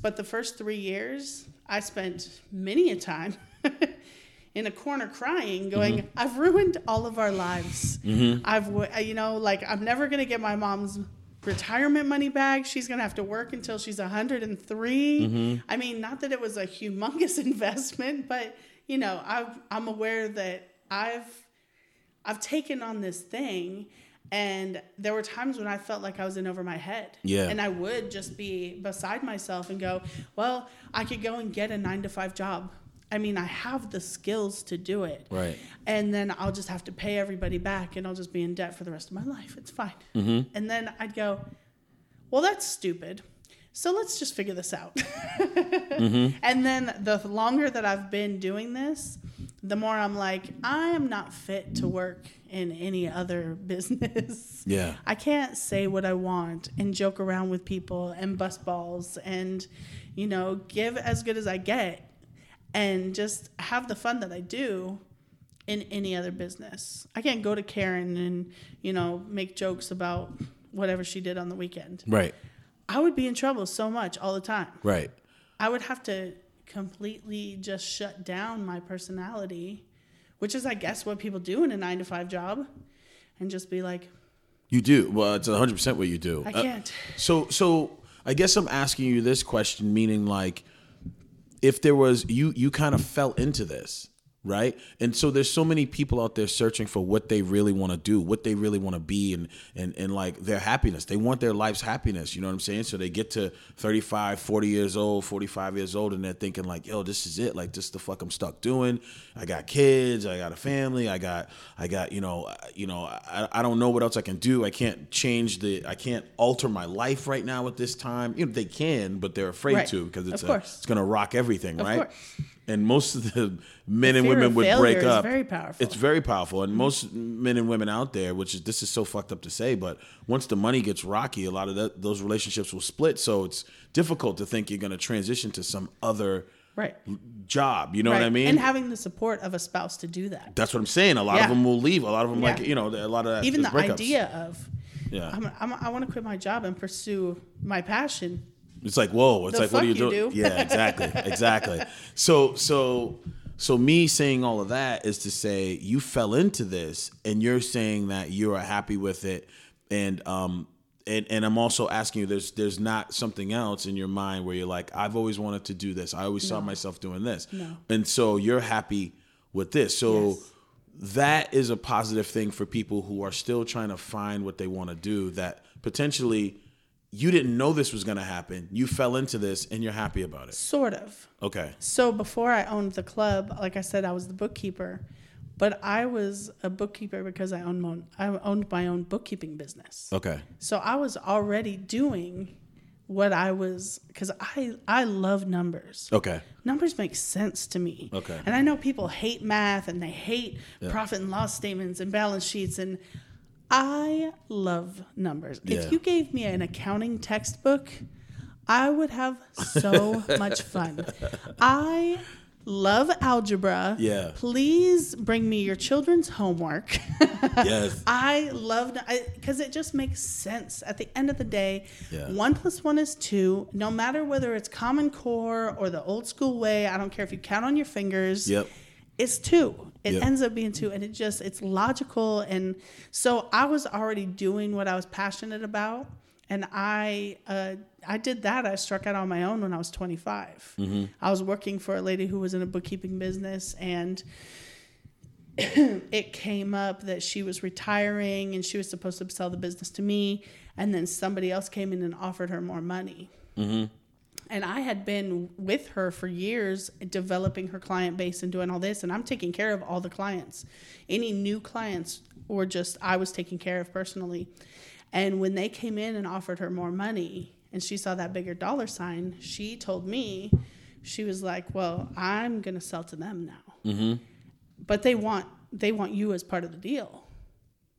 but the first three years, I spent many a time *laughs* in a corner crying, going, Mm-hmm. "I've ruined all of our lives. I've, you know, like I'm never gonna get my mom's retirement money back. She's gonna have to work until she's 103. Mm-hmm. I mean, not that it was a humongous *laughs* investment, but you know, I've, I'm aware that I've I've taken on this thing and there were times when I felt like I was in over my head. Yeah. And I would just be beside myself and go, well, I could go and get a nine to five job. I mean, I have the skills to do it. Right. And then I'll just have to pay everybody back and I'll just be in debt for the rest of my life. It's fine. Mm-hmm. And then I'd go, well, that's stupid. So let's just figure this out. *laughs* Mm-hmm. And then the longer that I've been doing this, the more I'm like, I am not fit to work in any other *laughs* business. Yeah. I can't say what I want and joke around with people and bust balls and, you know, give as good as I get and just have the fun that I do in any other business. I can't go to Karen and, you know, make jokes about whatever she did on the weekend. Right. I would be in trouble so much all the time. Right. I would have to completely just shut down my personality, which is, I guess, what people do in a nine to five job, and just be like, You do. Well, it's 100% what you do. I Uh, can't. So, so I guess I'm asking you this question, meaning like, if there was you, you kind of fell into this, right? And so there's so many people out there searching for what they really want to do, what they really want to be, and and and like their happiness. They want their life's happiness. You know what I'm saying? So they get to 35, 40 years old, 45 years old, and they're thinking like, yo, this is it. Like this is the fuck I'm stuck doing. I got kids. I got a family. I got I got you know uh, you know I, I don't know what else I can do. I can't change the. I can't alter my life right now at this time. You know they can, but they're afraid Right. to because it's a, it's gonna rock everything, Of right? course. And most of the *laughs* men and women would break up. very powerful. It's very powerful, and mm-hmm. most men and women out there, which is this is so fucked up to say, but once the money gets rocky, a lot of that, those relationships will split. So it's difficult to think you're going to transition to some other Right. job. You know what. I mean? And having the support of a spouse to do that. That's what I'm saying. A lot Yeah. of them will leave. A lot of them, Yeah. like you know, a lot of that Even the breakups. idea of, Yeah, I'm, I'm, I want to quit my job and pursue my passion. It's like whoa. It's The like what are you fuck doing? do. Yeah, exactly, *laughs* exactly. So so so me saying all of that is to say you fell into this, and you're saying that you are happy with it, and um. And, and I'm also asking you, there's there's not something else in your mind where you're like, I've always wanted to do this. I always saw myself doing this. No. And so you're happy with this. So Yes. that is a positive thing for people who are still trying to find what they want to do that potentially you didn't know this was going to happen. You fell into this and you're happy about it. Sort of. Okay. So before I owned the club, like I said, I was the bookkeeper, but I was a bookkeeper because I owned my own, I owned my own bookkeeping business. Okay. So I was already doing what I was because I I love numbers. Okay. Numbers make sense to me. Okay. And I know people hate math and they hate profit and loss statements and balance sheets and I love numbers. Yeah. If you gave me an accounting textbook, I would have so *laughs* much fun. I love algebra. Yeah. Please bring me your children's homework. *laughs* Yes. I love because it just makes sense. At the end of the day, Yeah. one plus one is two. No matter whether it's Common Core or the old school way, I don't care if you count on your fingers. Yep. It's two. It Yep. ends up being two, and it just it's logical. And so I was already doing what I was passionate about, and I uh, I did that. I struck out on my own when I was 25. Mm-hmm. I was working for a lady who was in a bookkeeping business, and *clears throat* it came up that she was retiring and she was supposed to sell the business to me and then somebody else came in and offered her more money and i had been with her for years developing her client base and doing all this and i'm taking care of all the clients any new clients or just I was taking care of personally. And when they came in and offered her more money and she saw that bigger dollar sign, she told me, she was like, Well, I'm gonna sell to them now. Mm-hmm. But they want they want you as part of the deal.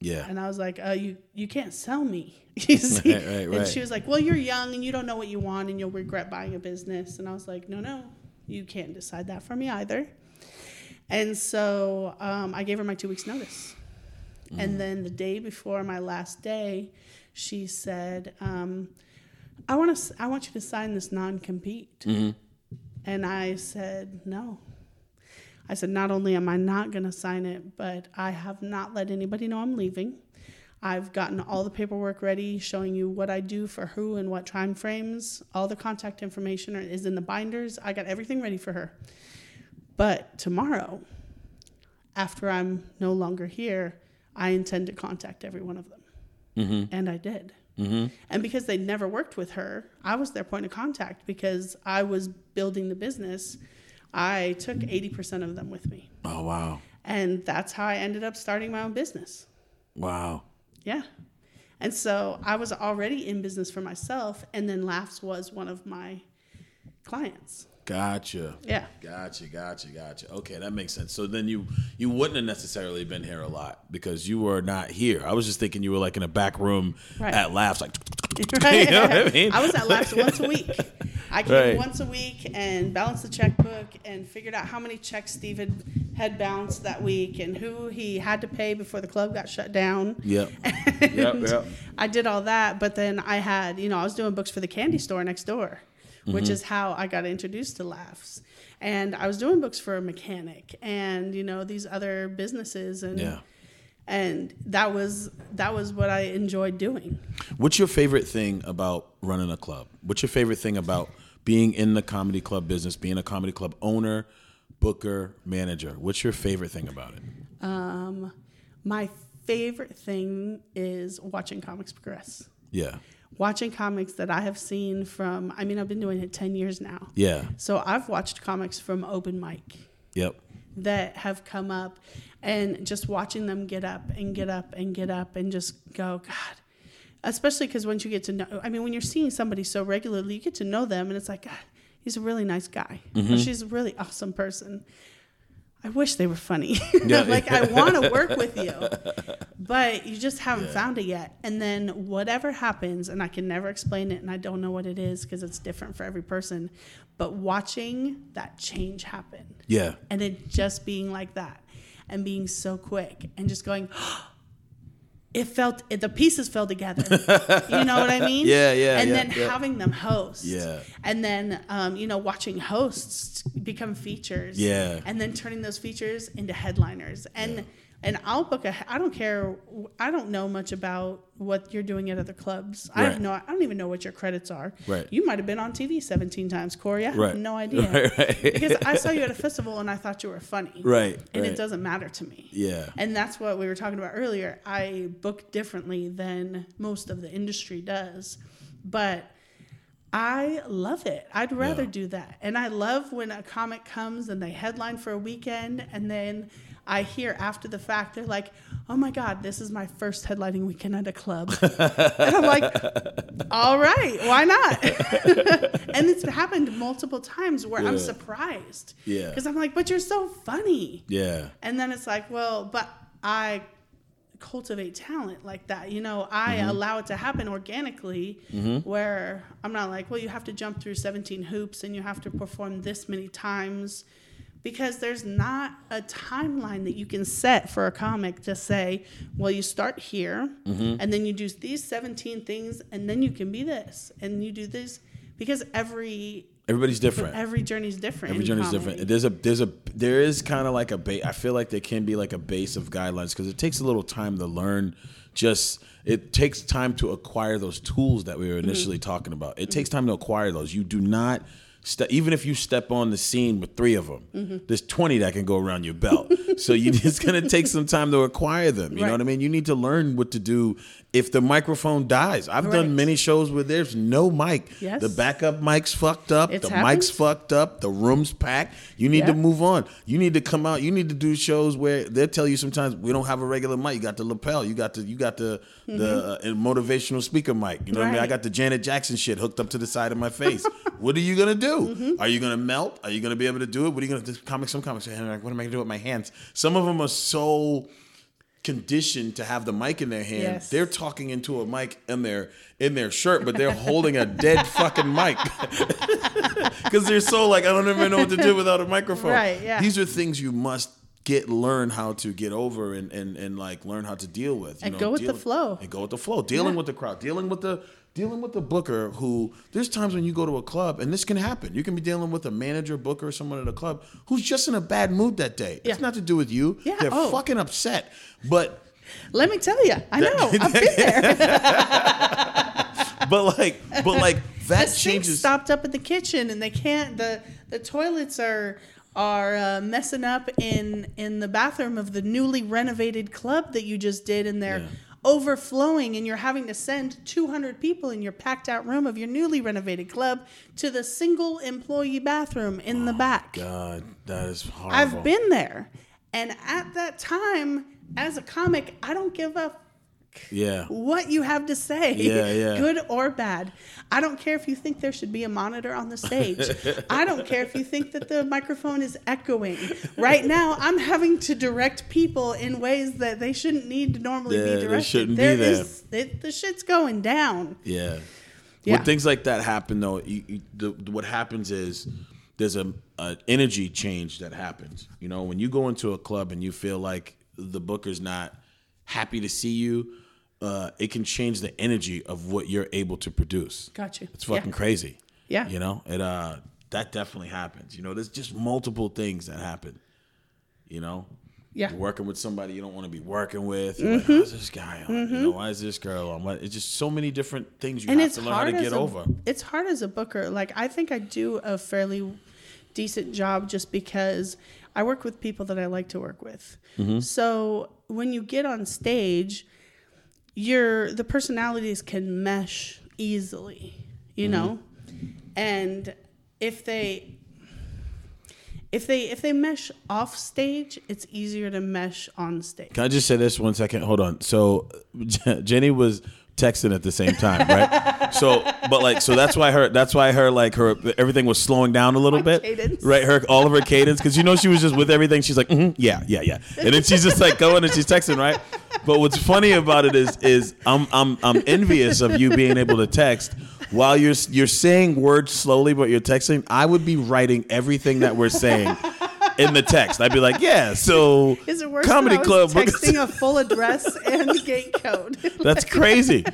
Yeah. And I was like, uh, you you can't sell me. *laughs* *laughs* you see? Right, right, And she was like, well, you're young and you don't know what you want and you'll regret buying a business. And I was like, no, no, you can't decide that for me either. And so um, I gave her my two weeks notice. And then the day before my last day, she said, um, I want to I want you to sign this non-compete. And I said, no. I said, not only am I not going to sign it, but I have not let anybody know I'm leaving. I've gotten all the paperwork ready, showing you what I do for who and what time frames. All the contact information is in the binders. I got everything ready for her. But tomorrow, after I'm no longer here, I intend to contact every one of them. Mm-hmm. And I did. Mm-hmm. And because they'd never worked with her, I was their point of contact because I was building the business. I took 80% of them with me. Oh wow. And that's how I ended up starting my own business. Wow. Yeah. And so I was already in business for myself, and then Laughs was one of my clients. Gotcha. Yeah. Gotcha, gotcha, gotcha. Okay, that makes sense. So then you you wouldn't have necessarily been here a lot because you were not here. I was just thinking you were like in a back room Right. at laughs, like *laughs* Right? You know what I mean? I was at Laughs once a week. I came Right. once a week and balanced the checkbook and figured out how many checks Steve had, had bounced that week and who he had to pay before the club got shut down. Yep. *laughs* And Yep, yep. I did all that, but then I had, you know, I was doing books for the candy store next door, which Mm-hmm. is how I got introduced to Laughs. And I was doing books for a mechanic and, you know, these other businesses and Yeah. and that was that was what I enjoyed doing. What's your favorite thing about running a club? What's your favorite thing about being in the comedy club business, being a comedy club owner, booker, manager? What's your favorite thing about it? Um, my favorite thing is watching comics progress. Yeah. Watching comics that I have seen from I mean I've been doing it 10 years now. Yeah. So I've watched comics from open mic Yep. that have come up and just watching them get up and get up and get up and just go god especially because once you get to know i mean when you're seeing somebody so regularly you get to know them and it's like god he's a really nice guy or she's a really awesome person i wish they were funny *laughs* Yeah. *laughs* like i want to work with you *laughs* but you just haven't found it yet and then whatever happens and i can never explain it and i don't know what it is because it's different for every person but watching that change happen Yeah. and it just being like that and being so quick and just going *gasps* oh, it felt it, the pieces fell together *laughs* you know what i mean Yeah, yeah, and yeah, then yeah. having them host Yeah. and then um, you know watching hosts become features Yeah. and then turning those features into headliners and and i'll book a i don't care i don't know much about what you're doing at other clubs i have Right. no i don't even know what your credits are Right. you might have been on tv 17 times corey i have Right. no *laughs* idea Right, right. because i saw you at a festival and i thought you were funny Right, and right. it doesn't matter to me Yeah. and that's what we were talking about earlier i book differently than most of the industry does but I love it. I'd rather Yeah. do that. And I love when a comic comes and they headline for a weekend and then I hear after the fact they're like, "Oh my god, this is my first headlining weekend at a club." *laughs* and I'm like, "All right, why not?" *laughs* and it's happened multiple times where I'm surprised. Yeah. Cuz I'm like, "But you're so funny." Yeah. And then it's like, well, but I cultivate talent like that. You know, I Mm-hmm. allow it to happen organically where I'm not like, well, you have to jump through 17 hoops and you have to perform this many times because there's not a timeline that you can set for a comic to say, well, you start here Mm-hmm. and then you do these 17 things and then you can be this and you do this because every Everybody's different. every journey's different. Every journey's comedy. different. There's a there's a there is kind of like a base. I feel like there can be like a base of guidelines because it takes a little time to learn. Just it takes time to acquire those tools that we were initially talking about. It takes time to acquire those. You do not ste- even if you step on the scene with three of them, Mm-hmm. there's 20 that can go around your belt. *laughs* so you it's going to take some time to acquire them. You know what I mean? You need to learn what to do if the microphone dies. I've Right. done many shows where there's no mic. Yes. The backup mic's fucked up. It's the happened. mic's fucked up. The room's packed. You need to move on. You need to come out. You need to do shows where they'll tell you sometimes we don't have a regular mic. You got the lapel. You got the you got the the uh, motivational speaker mic. You know what I mean? I Mm-hmm. Got the Janet Jackson shit hooked up to the side of my face. *laughs* what are you gonna do? Mm-hmm. Are you gonna melt? Are you gonna be able to do it? What are you gonna do? Comics, some comics. say, "Hey, What am I gonna do with my hands? Some of them are so conditioned to have the mic in their hand. Yes. They're talking into a mic in their in their shirt, but they're holding a dead *laughs* fucking mic. *laughs* Because they're so like, I don't even know what to do without a microphone. Right, yeah. These are things you must get learn how to get over and and, and like learn how to deal with. You And know, go with the flow. And go with the flow. Dealing Yeah. with the crowd. Dealing with the dealing with the booker who there's times when you go to a club and this can happen. You can be dealing with a manager, booker, or someone at a club who's just in a bad mood that day. Yeah. It's not to do with you. Yeah, They're oh. fucking upset. But Let me tell you, I know. I've been there. *laughs* but like but like that the changes stopped up in the kitchen, and they can't. the The toilets are are uh, messing up in in the bathroom of the newly renovated club that you just did, and they're Yeah. Overflowing, and you're having to send 200 people in your packed out room of your newly renovated club to the single employee bathroom in the oh, back. God, that is horrible. I've been there, and at that time, as a comic, I don't give a Yeah. what you have to say, Yeah, yeah. good or bad. I don't care if you think there should be a monitor on the stage. *laughs* I don't care if you think that the microphone is echoing. Right now, I'm having to direct people in ways that they shouldn't need to normally Yeah, be they directed. shouldn't be There there. is- it, the shit's going down. Yeah. Yeah. When things like that happen, though, you, you, the, what happens is there's a, a energy change that happens. You know, when you go into a club and you feel like the booker's not happy to see you, uh, it can change the energy of what you're able to produce. Got you. It's fucking Yeah. crazy. Yeah. You know, it uh, that definitely happens. You know, there's just multiple things that happen. You know, Yeah. You're working with somebody you don't want to be working with. You're like, how's this guy on? You know, why is this girl on? It's just so many different things you and have to learn how to get a, over. It's hard as a booker. Like I think I do a fairly decent job just because I work with people that I like to work with. Mm-hmm. So when you get on stage, your the personalities can mesh easily, you Mm-hmm. know? And if they if they if they mesh off stage, it's easier to mesh on stage. Can I just say this one second? Hold on. So Jenny was texting at the same time, right? *laughs* so, but like, so that's why her, that's why her, like her, everything was slowing down a little My bit, cadence. right? Her, all of her cadence, because you know she was just with everything. She's like, mm yeah, yeah, yeah, and then she's just like going and she's texting, right? But what's funny about it is, is I'm, I'm, I'm envious of you being able to text while you're, you're saying words slowly, but you're texting. I would be writing everything that we're saying. In the text, I'd be like, "Yeah, so Is it worse comedy than I was club texting a full address and *laughs* gate code? *laughs* That's crazy.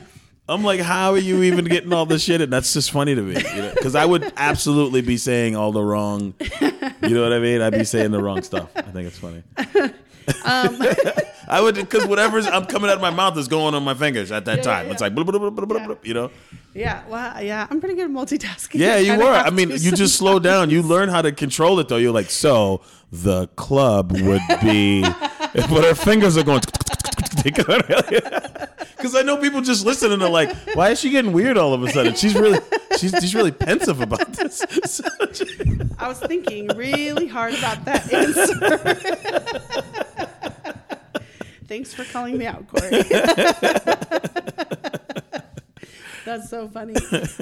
I'm like, how are you even getting all this shit? And that's just funny to me, because I would absolutely be saying all the wrong. You know what I mean? I'd be saying the wrong stuff. I think it's funny. *laughs* Um, I would because whatever's I'm coming out of my mouth is going on my fingers at that Yeah, time. yeah, It's like blah, blah, blah, blah, blah, Yeah. blah, you know. Yeah, well, yeah, I'm pretty good at multitasking. Yeah, *laughs* you were. I mean, you just slow down. You learn how to control it though. You're like, so the club would be, *laughs* but her fingers are going. *laughs* Because I know people just listen and they're like, "Why is she getting weird all of a sudden?" She's really, she's, she's really pensive about this. So- I was thinking really hard about that answer. Thanks for calling me out, Corey. *laughs* That's so funny.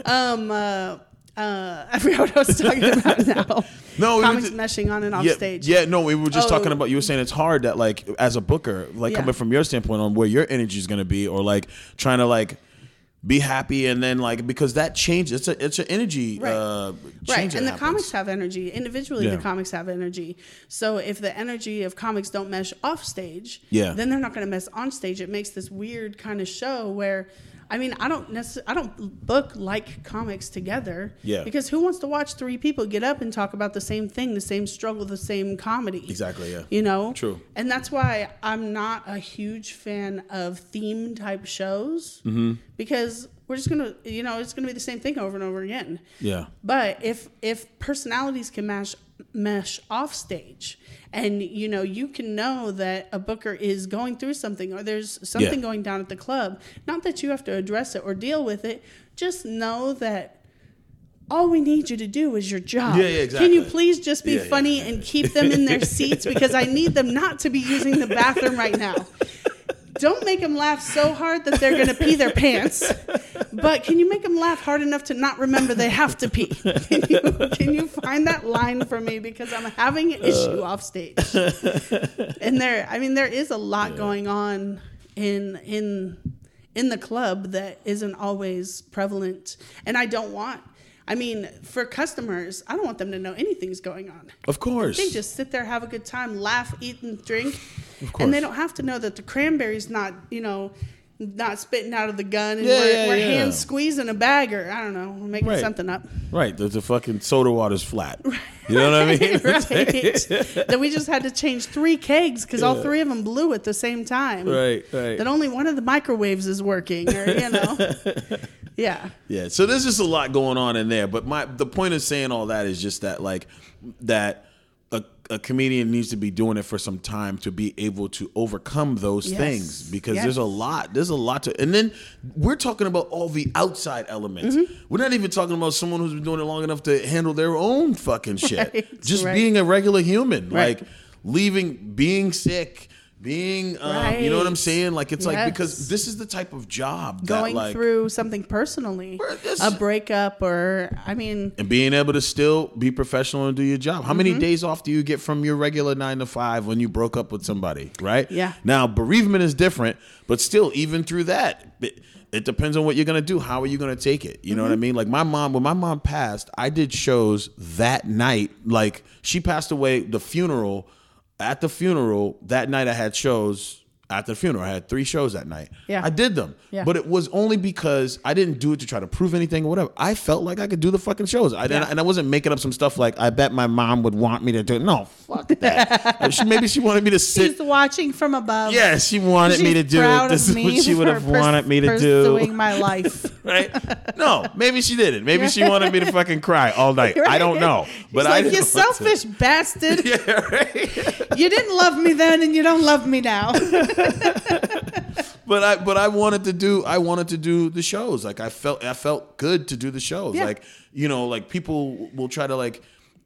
Um, uh, uh, *laughs* I forgot what I was talking about now. *laughs* No, comics ju- meshing on and off yeah, stage. yeah, no, we were just Oh. talking about. You were saying it's hard that like as a booker, like Yeah. coming from your standpoint on where your energy is going to be, or like trying to like be happy and then like because that changes. It's a it's an energy Right. uh, change Right, and the happens. comics have energy. Individually, Yeah. the comics have energy. So if the energy of comics don't mesh off stage, Yeah. then they're not going to mesh on stage. It makes this weird kind of show where, I mean, I don't necessarily, I don't book like comics together. Yeah. Because who wants to watch three people get up and talk about the same thing, the same struggle, the same comedy? Exactly. Yeah. You know? True. And that's why I'm not a huge fan of theme type shows Mm-hmm. because we're just gonna, you know, it's gonna be the same thing over and over again. Yeah. But if if personalities can mesh mesh off stage, and you know you can know that a booker is going through something or there's something Yeah. going down at the club, not that you have to address it or deal with it, just know that all we need you to do is your job. Yeah, yeah, exactly. Can you please just be Yeah, funny and keep them in their seats because I need them not to be using the bathroom right now. Don't make them laugh so hard that they're going to pee their pants. But can you make them laugh hard enough to not remember they have to pee? *laughs* Can you, can you find that line for me because I'm having an issue uh. off stage? And there, I mean, there is a lot going on in in in the club that isn't always prevalent, and I don't want. I mean, for customers, I don't want them to know anything's going on. Of course. They just sit there, have a good time, laugh, eat, and drink. Of course. And they don't have to know that the cranberry's not, you know, not spitting out of the gun and Yeah, we're, yeah, we're yeah. hand squeezing a bag or I don't know, we're making Right. something up. Right. The, the fucking soda water's flat. *laughs* You know what I mean? right. *laughs* that we just had to change three kegs because all three of them blew at the same time. Right, right. That only one of the microwaves is working, or you know, *laughs* yeah. Yeah, so there's just a lot going on in there. But my the point of saying all that is just that like that a, a comedian needs to be doing it for some time to be able to overcome those Yes. things because Yes. there's a lot there's a lot to and then we're talking about all the outside elements Mm-hmm. we're not even talking about someone who's been doing it long enough to handle their own fucking shit *laughs* Right, just right. being a regular human Right. like leaving being sick being um, you know what i'm saying like it's like because this is the type of job Going that like through something personally, a breakup, or I mean, and being able to still be professional and do your job. How Mm-hmm. many days off do you get from your regular nine to five when you broke up with somebody, right? Yeah. Now bereavement is different, but still, even through that, it, it depends on what you're gonna do. How are you gonna take it? You know Mm-hmm. what I mean? Like my mom, when my mom passed, I did shows that night. Like she passed away, the funeral. At the funeral that night, I had shows. At the funeral, I had three shows that night. Yeah. I did them, Yeah. but it was only because I didn't do it to try to prove anything or whatever. I felt like I could do the fucking shows. I, and, I, and I wasn't making up some stuff like I bet my mom would want me to do it. No, fuck that. *laughs* Uh, she, maybe she wanted me to sit. she's watching from above. Yeah, she wanted me to do it. This is what she would have wanted me to pursuing do. my life. *laughs* Right? No, maybe she didn't. Maybe she wanted me to fucking cry all night. I don't know. But He's I like, you *laughs* to." selfish bastard. Yeah, right. You didn't love me then, and you don't love me now. *laughs* but I but I wanted to do I wanted to do the shows. Like I felt I felt good to do the shows. Yeah. Like you know, like people will try to like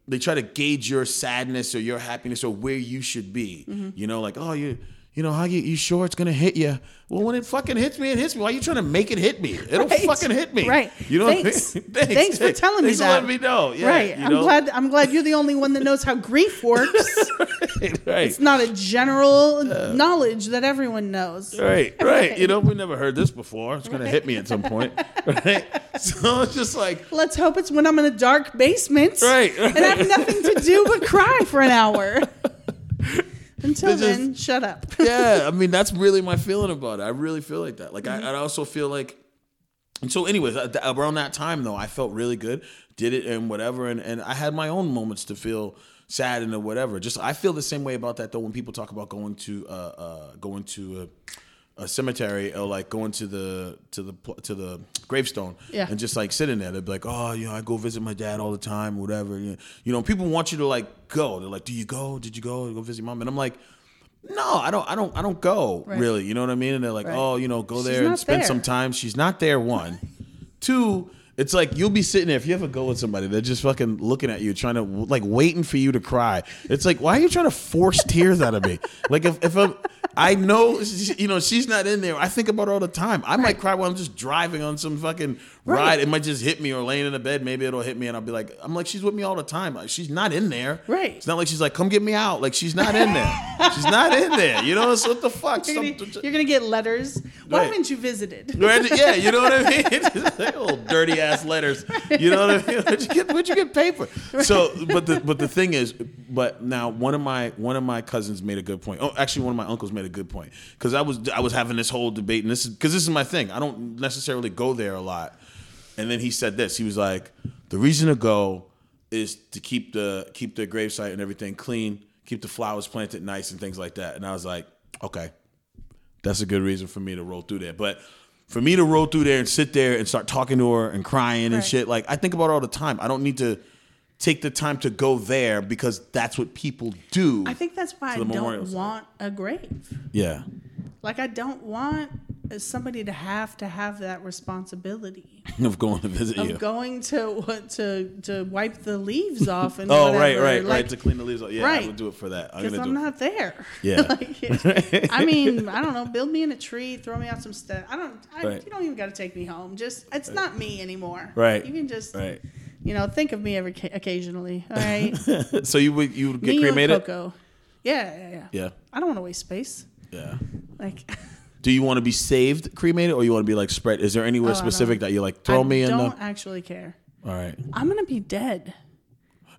they try to gauge your sadness or your happiness or where you should be. Mm-hmm. You know, like oh you you know how you you sure it's gonna hit you? Well, when it fucking hits me, it hits me. Why are you trying to make it hit me? It'll Right. fucking hit me. Right. You know. Thanks. What I mean? Thanks *laughs* for telling me Thanks that. for letting me know. Yeah, right. I'm know? glad. I'm glad you're the only one that knows how grief *laughs* works. right. it's not a general uh, knowledge that everyone knows. Right, right. You know, we never heard this before. It's gonna hit me at some point, *laughs* right? So it's just like, Let's hope it's when I'm in a dark basement, Right, and I have nothing to do but cry for an hour. Until then, shut up. *laughs* yeah. I mean, that's really my feeling about it. I really feel like that. Like, I, I also feel like, and so, anyways, around that time though, I felt really good. Did it and whatever, and and I had my own moments to feel sad and whatever. Just I feel the same way about that though. When people talk about going to uh, uh going to a, a cemetery or like going to the to the to the gravestone Yeah. and just like sitting there, they'd be like, oh, you know, I go visit my dad all the time, whatever. You know, people want you to like go. They're like, do you go? Did you go? Go visit mom? And I'm like. No, I don't. I don't. I don't go Right. really. You know what I mean? And they're like, Right. "Oh, you know, go She's there and spend there. some time." She's not there. One, two. It's like you'll be sitting there if you ever go with somebody. They're just fucking looking at you, trying to like waiting for you to cry. It's like, why are you trying to force tears out of me? Like if if I'm, I know you know she's not in there. I think about her all the time. I might cry while I'm just driving on some fucking ride. Right. It might just hit me or laying in the bed. Maybe it'll hit me and I'll be like, I'm like, she's with me all the time. Like, she's not in there. Right. It's not like she's like, come get me out. Like she's not in there. she's not in there. You know. So what the fuck? You're gonna, you're gonna get letters. Why Right. haven't you visited? Right? *laughs* Yeah, you know what I mean. *laughs* Little oh, dirty ass letters. You know what I mean? *laughs* Where'd you get, where'd you get paper? So, but the but the thing is, but now one of my one of my cousins made a good point. Oh, actually, one of my uncles made a good point because I was I was having this whole debate, and this is because this is my thing. I don't necessarily go there a lot. And then he said this. He was like, the reason to go is to keep the keep the gravesite and everything clean, keep the flowers planted nice and things like that. And I was like, okay, that's a good reason for me to roll through there. But for me to roll through there and sit there and start talking to her and crying and shit, like I think about it all the time. I don't need to take the time to go there because that's what people do. I think that's why I memorial don't want a grave. yeah. Like I don't want somebody to have to have that responsibility *laughs* Of going to visit you. of you. going to what to to wipe the leaves *laughs* off and oh, whatever. right, right, Like, right. To clean the leaves off. Yeah, I right. would do it for that. I'm because I'm it. not there. *laughs* Yeah. like, I mean, I don't know. Build me in a tree, throw me out some stuff. I don't. I, Right. You don't even got to take me home. Just it's not me anymore. Right. You can just Right. You know think of me every ca- occasionally. All right. *laughs* so you would you would get me cremated? Coco. Yeah, yeah, yeah. Yeah. I don't want to waste space. Yeah. Like. *laughs* Do you want to be saved cremated or you want to be like spread? Is there anywhere Oh, I specific that you're like throw I me in I don't the? actually care. All right. I'm gonna be dead.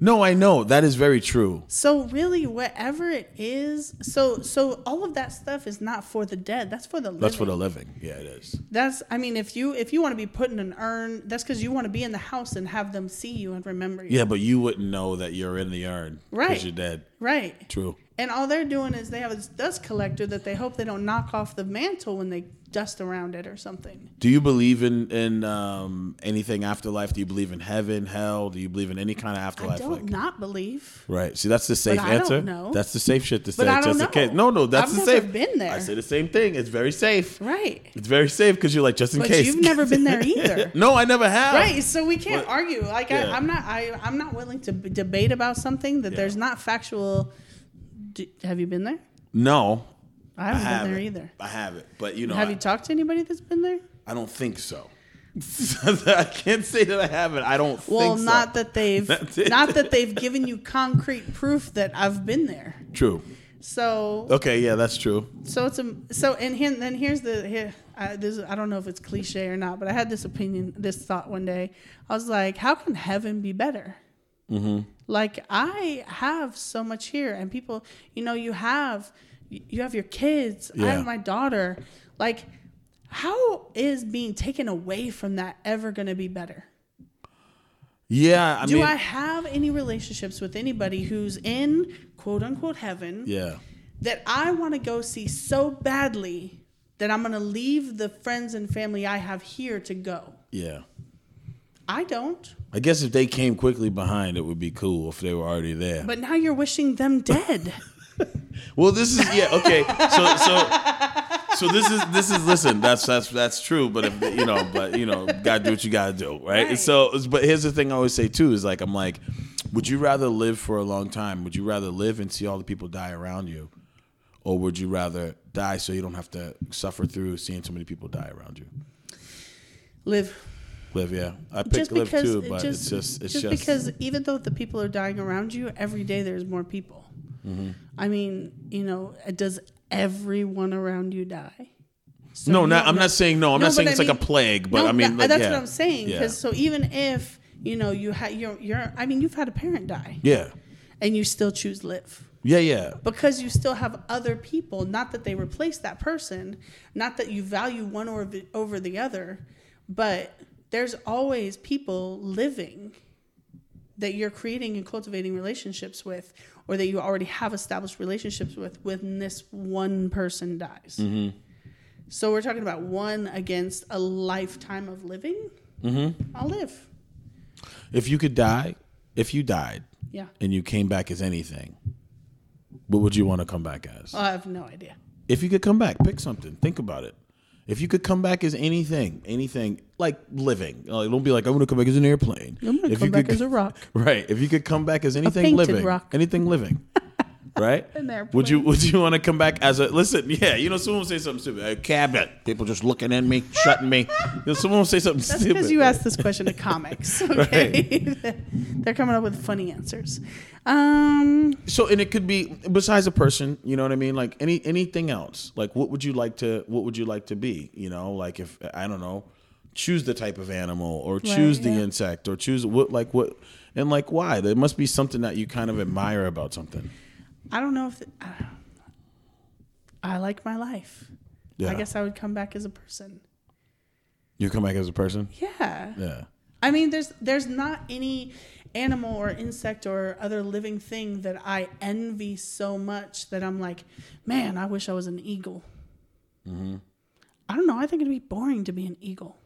No, I know that is very true. So really, whatever it is, so so all of that stuff is not for the dead. That's for the living. That's for the living. Yeah, it is. That's I mean, if you if you want to be put in an urn, that's because you want to be in the house and have them see you and remember you. Yeah, but you wouldn't know that you're in the urn Right. because you're dead. Right. True. And all they're doing is they have this dust collector that they hope they don't knock off the mantle when they dust around it or something. Do you believe in in um, anything afterlife? Do you believe in heaven, hell? Do you believe in any kind of afterlife? I don't like- not believe. Right. See, that's the safe don't answer. know. That's the safe shit to say. But just in case. No, no, that's I've the never safe. been there. I say the same thing. It's very safe. Right. It's very safe because you're like just in But case. you've never been there *laughs* either. no, I never have. Right, so we can't But- argue. Like yeah. I, I'm not, I, I'm not willing to b- debate about something that Yeah. there's not factual. D have you been there? No, I I haven't been haven't there either. I haven't. But you know, Have I, you talked to anybody that's been there? I don't think so. *laughs* I can't say that I haven't. I don't Well, think so. not that they've, *laughs* not that they've given you concrete proof that I've been there. True. So, Okay, yeah, that's true. so it's a, so and here, then here's the here. I, this, I don't know if it's cliche or not, but I had this opinion, this thought one day. I was like, how can heaven be better? Mm-hmm. Like I have so much here, and people, you know, you have you have your kids. I have my daughter. Like, how is being taken away from that ever going to be better? Yeah, I Do mean, I have any relationships with anybody who's in quote unquote heaven yeah, that I want to go see so badly that I'm going to leave the friends and family I have here to go? yeah. I don't. I guess if they came quickly behind, it would be cool if they were already there. But now you're wishing them dead. *laughs* Well, this is yeah okay. So so so this is this is listen. That's that's that's true. But if you know, but you know, gotta do what you gotta do, right? Right. So, but here's the thing I always say too is like I'm like, would you rather live for a long time? Would you rather live and see all the people die around you, or would you rather die so you don't have to suffer through seeing so many people die around you? Live. Live, yeah. I pick just live because too, but just, it's just it's just, just, because even though the people are dying around you every day there's more people Mm-hmm. i mean you know does everyone around you die So no, not, I'm know- not saying no. I'm No, not saying it's I like a plague, but No, I mean, that- like, that's yeah. what i'm saying Yeah. because so even if you know you had you're, you're i mean you've had a parent die yeah, and you still choose live yeah, yeah. because you still have other people not that they replace that person not that you value one over the, over the other but there's always people living that you're creating and cultivating relationships with or that you already have established relationships with when this one person dies Mm-hmm. so we're talking about one against a lifetime of living mm-hmm. i'll live If you could die, if you died yeah and you came back as anything, what would you want to come back as? i have no idea if you could come back, pick something. Think about it. If you could come back as anything, anything like living, uh, like, don't be like I'm going to come back as an airplane. i'm gonna if come back could, as a rock *laughs* right. If you could come back as anything living, rock. anything living, *laughs* right? *laughs* Would you Would you want to come back as a listen? Yeah, you know, someone will say something stupid. A cabinet, people just looking at me, shutting me. *laughs* You know, someone will say something That's stupid. because you asked this question to comics. *laughs* Okay, they're coming up with funny answers. Um, So and it could be besides a person, you know what I mean? Like any anything else. Like what would you like to what would you like to be? You know, like if I don't know, choose the type of animal or choose the yeah. insect or choose what like what and like why? There must be something that you kind of admire about something. I don't know if I I like my life. Yeah. I guess I would come back as a person. You come back as a person? Yeah. Yeah. I mean, there's there's not any animal or insect or other living thing that I envy so much that I'm like, man, I wish I was an eagle. Mm-hmm. I don't know. I think it'd be boring to be an eagle.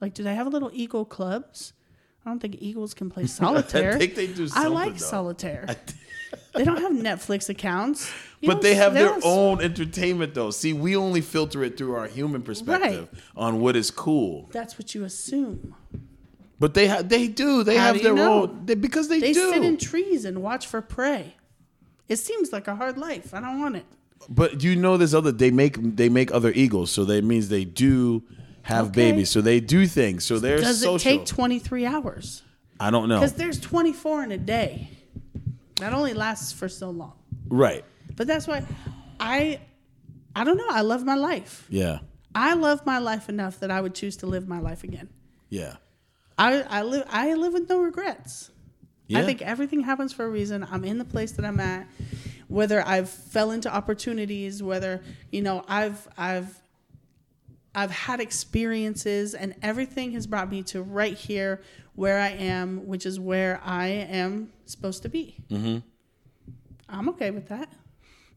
Like, do they have little eagle clubs? I don't think eagles can play *laughs* solitaire. I think they do I like though. solitaire. They don't have Netflix accounts. You But they have their own entertainment, though. See, we only filter it through our human perspective on what is cool. That's what you assume. But they have, they do, they How have do their know? own, they, because they, do They do. sit in trees and watch for prey. It seems like a hard life. I don't want it. But you know, there's other. They make they make other eagles, so that means they do have Okay. babies. So they do things. So they're Does social. it take 23 hours? I don't know. Because there's 24 in a day. That only lasts for so long. Right. But that's why I I don't know. I love my life. Yeah. I love my life enough that I would choose to live my life again. Yeah. I, I live I live with no regrets. Yeah. I think everything happens for a reason. I'm in the place that I'm at. Whether I've fell into opportunities, whether you know I've I've I've had experiences, and everything has brought me to right here where I am, which is where I am supposed to be. Mm-hmm. I'm okay with that.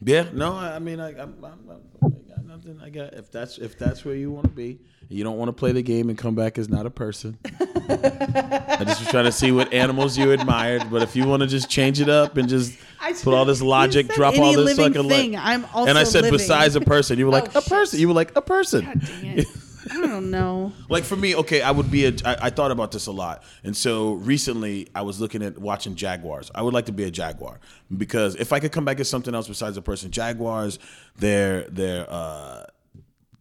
Yeah. No. I I mean, I, I'm, I'm, I'm, I got nothing. I got if that's if that's where you want to be. You don't want to play the game and come back as not a person. *laughs* I just was trying to see what animals you admired, but if you want to just change it up and just I put all this logic, drop all this fucking thing. like, I'm also and I said living. besides a person, you were like Oh, a person. You were like a person. *laughs* I don't know. Like for me, okay, I would be a. I, I thought about this a lot, and so recently I was looking at watching Jaguars. I would like to be a Jaguar because if I could come back as something else besides a person, Jaguars, they're they're uh,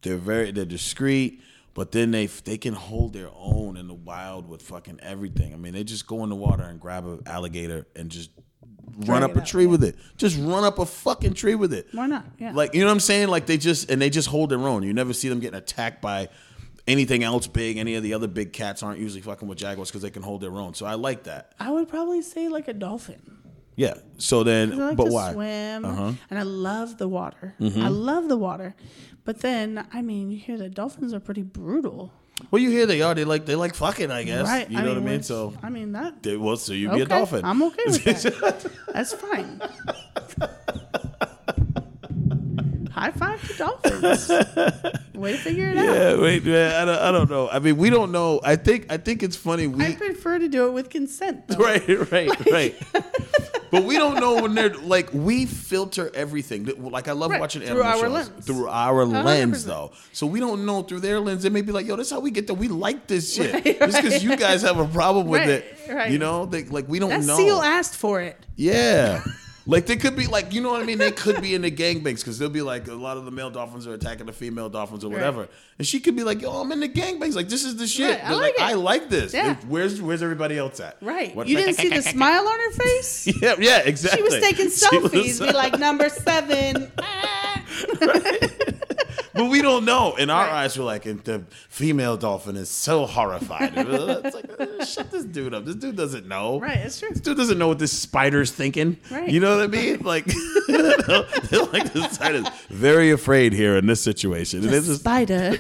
they're very they're discreet, but then they they can hold their own in the wild with fucking everything. I mean, they just go in the water and grab an alligator and just run up a tree with it. Just run up a fucking tree with it. Why not? Yeah. Like you know what I'm saying? Like they just and they just hold their own. You never see them getting attacked by anything else big. Any of the other big cats aren't usually fucking with jaguars because they can hold their own. So I like that. I would probably say like a dolphin. Yeah. So then, I like but to why? swim, Uh-huh. Mm-hmm. and I love the water. I love the water, but then I mean, you hear that dolphins are pretty brutal, Well, you hear they are. They like they like fucking. I guess. right? You know what I mean? So I mean that. they, well, so you Okay, be a dolphin. I'm okay with that. *laughs* That's fine. High five to dolphins. Way to figure it out. yeah. Wait. Man, I don't. I don't know. I mean, we don't know. I think. I think it's funny. We. I prefer to do it with consent. Though. *laughs* Right, right, right. But we don't know when they're like we filter everything. Like I love Right, watching through animal our shows lens. through our lens, 100%. though. So we don't know through their lens. They may be like, "Yo, that's how we get there. We like this shit." Just because you guys have a problem with Right, it, right. you know, they, like we don't That know. seal asked for it. Yeah. Like they could be like you know what I mean. They could be in the gangbangs because they'll be like a lot of the male dolphins are attacking the female dolphins or whatever, and she could be like, "Yo, I'm in the gangbangs. Like this is the shit. Right, I like it. I like this. Yeah. Where's where's everybody else at? Right. What- you didn't see the *laughs* smile on her face? Yeah, yeah, exactly. She was taking *laughs* She was- selfies, be like number seven. *laughs* Ah. But we don't know. In our Right. eyes, we're like, and the female dolphin is so horrified. it's like, uh, shut this dude up. This dude doesn't know. Right, it's true. This dude doesn't know what this spider's thinking. Right. You know what I mean? Like, *laughs* like the spider's very afraid here in this situation. And The just, spider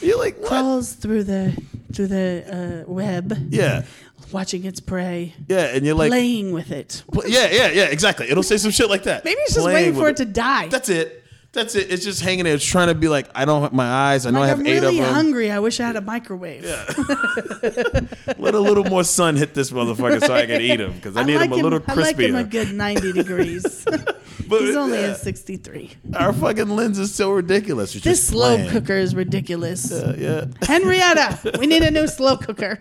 *laughs* you're like, what? crawls through the through the uh, web, Yeah. watching its prey, Yeah. And you're like, playing with it. yeah, yeah, yeah, exactly. It'll say some shit like that. Maybe it's just Playing waiting for it to die. That's it. That's it. It's just hanging there. It's trying to be like, I don't have my eyes. I know I have I'm eight really of them. hungry. I wish I had a microwave. Yeah. *laughs* *laughs* Let a little more sun hit this motherfucker so I can eat him because I need like him a little I like him a good 90 degrees. *laughs* But, He's only yeah, at 63. Our fucking lens is so ridiculous. It's This slow playing. cooker is ridiculous. Uh, yeah. Henrietta, we need a new slow cooker.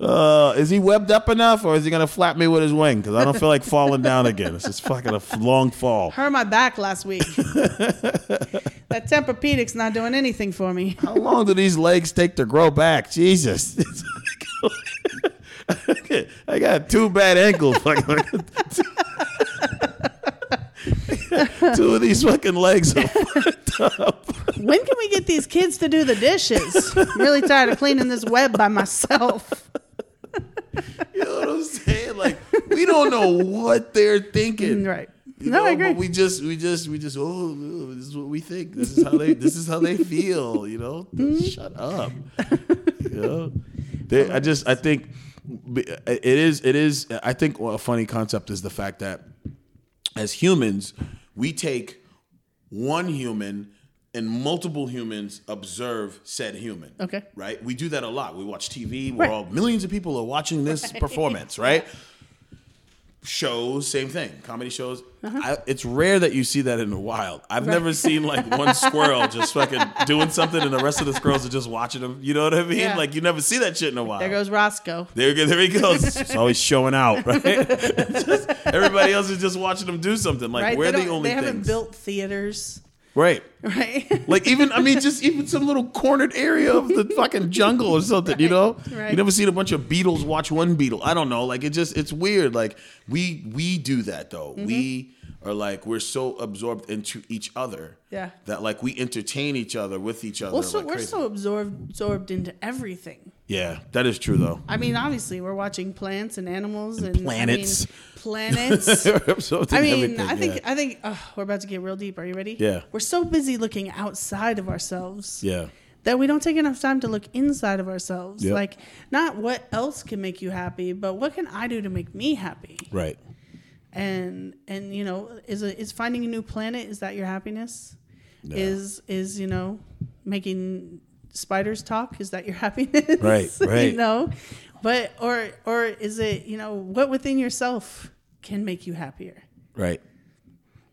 Uh, is he webbed up enough, or is he gonna flap me with his wing? Because I don't feel like *laughs* falling down again. It's just fucking a long fall. Hurt my back last week. *laughs* that Tempur-Pedic's not doing anything for me. How long do these legs take to grow back? Jesus. *laughs* I got two bad ankles. Fucking- two of these fucking legs are fucked up. When can we get these kids to do the dishes? I'm really tired of cleaning this web by myself. *laughs* You know what I'm saying? Like we don't know what they're thinking. Right. You no, know, I agree. but we just, we just, we just. Oh, oh, this is what we think. This is how they. this is how they feel. You know. Mm-hmm. Shut up. *laughs* you know. They, I just, I think it is. It is. I think a funny concept is the fact that as humans, we take one human and multiple humans observe said human. Okay. Right? We do that a lot. We watch TV. We're Right. all millions of people are watching this *laughs* performance, right? Shows, same thing. Comedy shows. Uh-huh. I, it's rare that you see that in the wild. I've never seen like one *laughs* squirrel just fucking doing something and the rest of the squirrels are just watching them. You know what I mean? Yeah. Like you never see that shit in a while. There goes Roscoe. There, there he goes. It's always showing out, *laughs* right? Just- everybody else is just watching them do something. Like Right? we're the only they haven't things, built theaters, right? right? *laughs* Like even I mean, just even some little cornered area of the fucking jungle or something. You know, right. you never seen a bunch of beetles watch one beetle. I don't know. Like it just it's weird. Like we we do that though. Mm-hmm. We are like we're so absorbed into each other. Yeah. That like we entertain each other with each other. well, so like we're crazy. so absorbed absorbed into everything. Yeah, that is true though. I mean, obviously, we're watching plants and animals and, planets. I mean, planets. *laughs* I mean, I think yeah. I think oh, we're about to get real deep. Are you ready? Yeah. We're so busy looking outside of ourselves yeah. that we don't take enough time to look inside of ourselves. Yep. Like, not what else can make you happy, but what can I do to make me happy? Right. And and you know, is a, is finding a new planet is that your happiness? No. Is is you know making spiders talk? Is that your *laughs* happiness? Right, *laughs* right. you know, but or or is it you know what within yourself can make you happier? Right.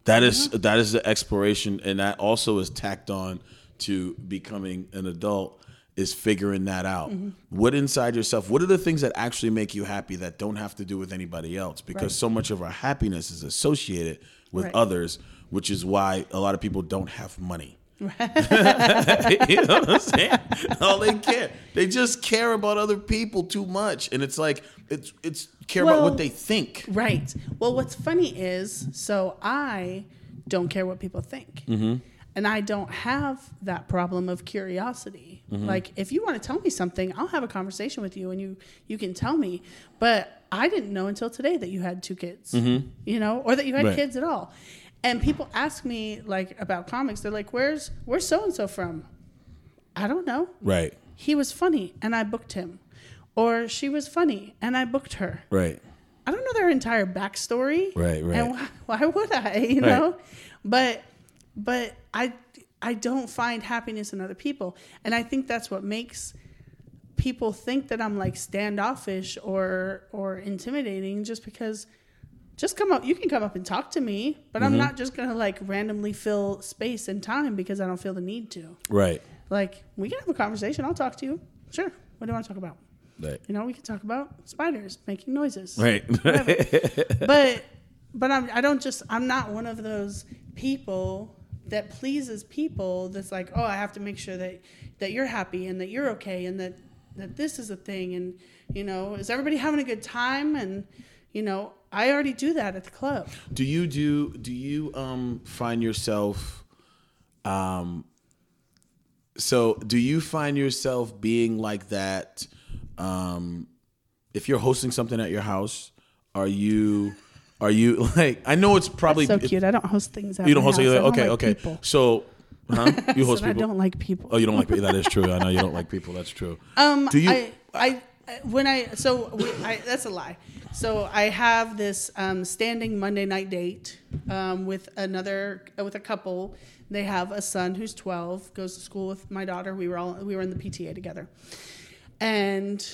That is that is the exploration, and that also is tacked on to becoming an adult. Is figuring that out. Mm-hmm. What inside yourself? What are the things that actually make you happy that don't have to do with anybody else? Because Right. so much of our happiness is associated with Right. others, which is why a lot of people don't have money. *laughs* you know what I'm saying? All they care, they just care about other people too much, and it's like it's it's care about what they think. Right. Well, what's funny is, so I don't care what people think. Mm-hmm. And I don't have that problem of curiosity. Mm-hmm. Like, if you want to tell me something, I'll have a conversation with you and you, you can tell me. But I didn't know until today that you had two kids, you know, or that you had Mm-hmm. Right. kids at all. And people ask me, like, about comics. They're like, where's, where's so and so from? I don't know Right. he was funny and I booked him, or she was funny and I booked her. Right. I don't know their entire backstory. Right, right. And why, why would I? *laughs* You Right. know, but but I I don't find happiness in other people, and I think that's what makes people think that I'm like standoffish or or intimidating, just because. Just come up. You can come up and talk to me, but Mm-hmm. I'm not just gonna like randomly fill space and time because I don't feel the need to. Right. Like we can have a conversation. I'll talk to you. Sure. What do you want to talk about? Right. You know, we can talk about spiders making noises. Right. *laughs* But but I'm I don't just I'm not one of those people that pleases people that's like, "Oh, I have to make sure that that you're happy and that you're okay and that that this is a thing and you know, is everybody having a good time and you know, I already do that at the club. do you do do you um find yourself um so do you find yourself being like that um if you're hosting something at your house are you are you *laughs* like I know it's probably so cute. I don't host things at you don't host house. it don't okay like okay people. so huh you *laughs* host Said I people don't like people. oh you don't like people that is *laughs* true I know you don't like people that's true Um, do you I, I- when I so we, I, that's a lie. So I have this um, standing Monday night date um, with another with a couple. They have a son who's twelve, goes to school with my daughter. We were all we were in the PTA together, and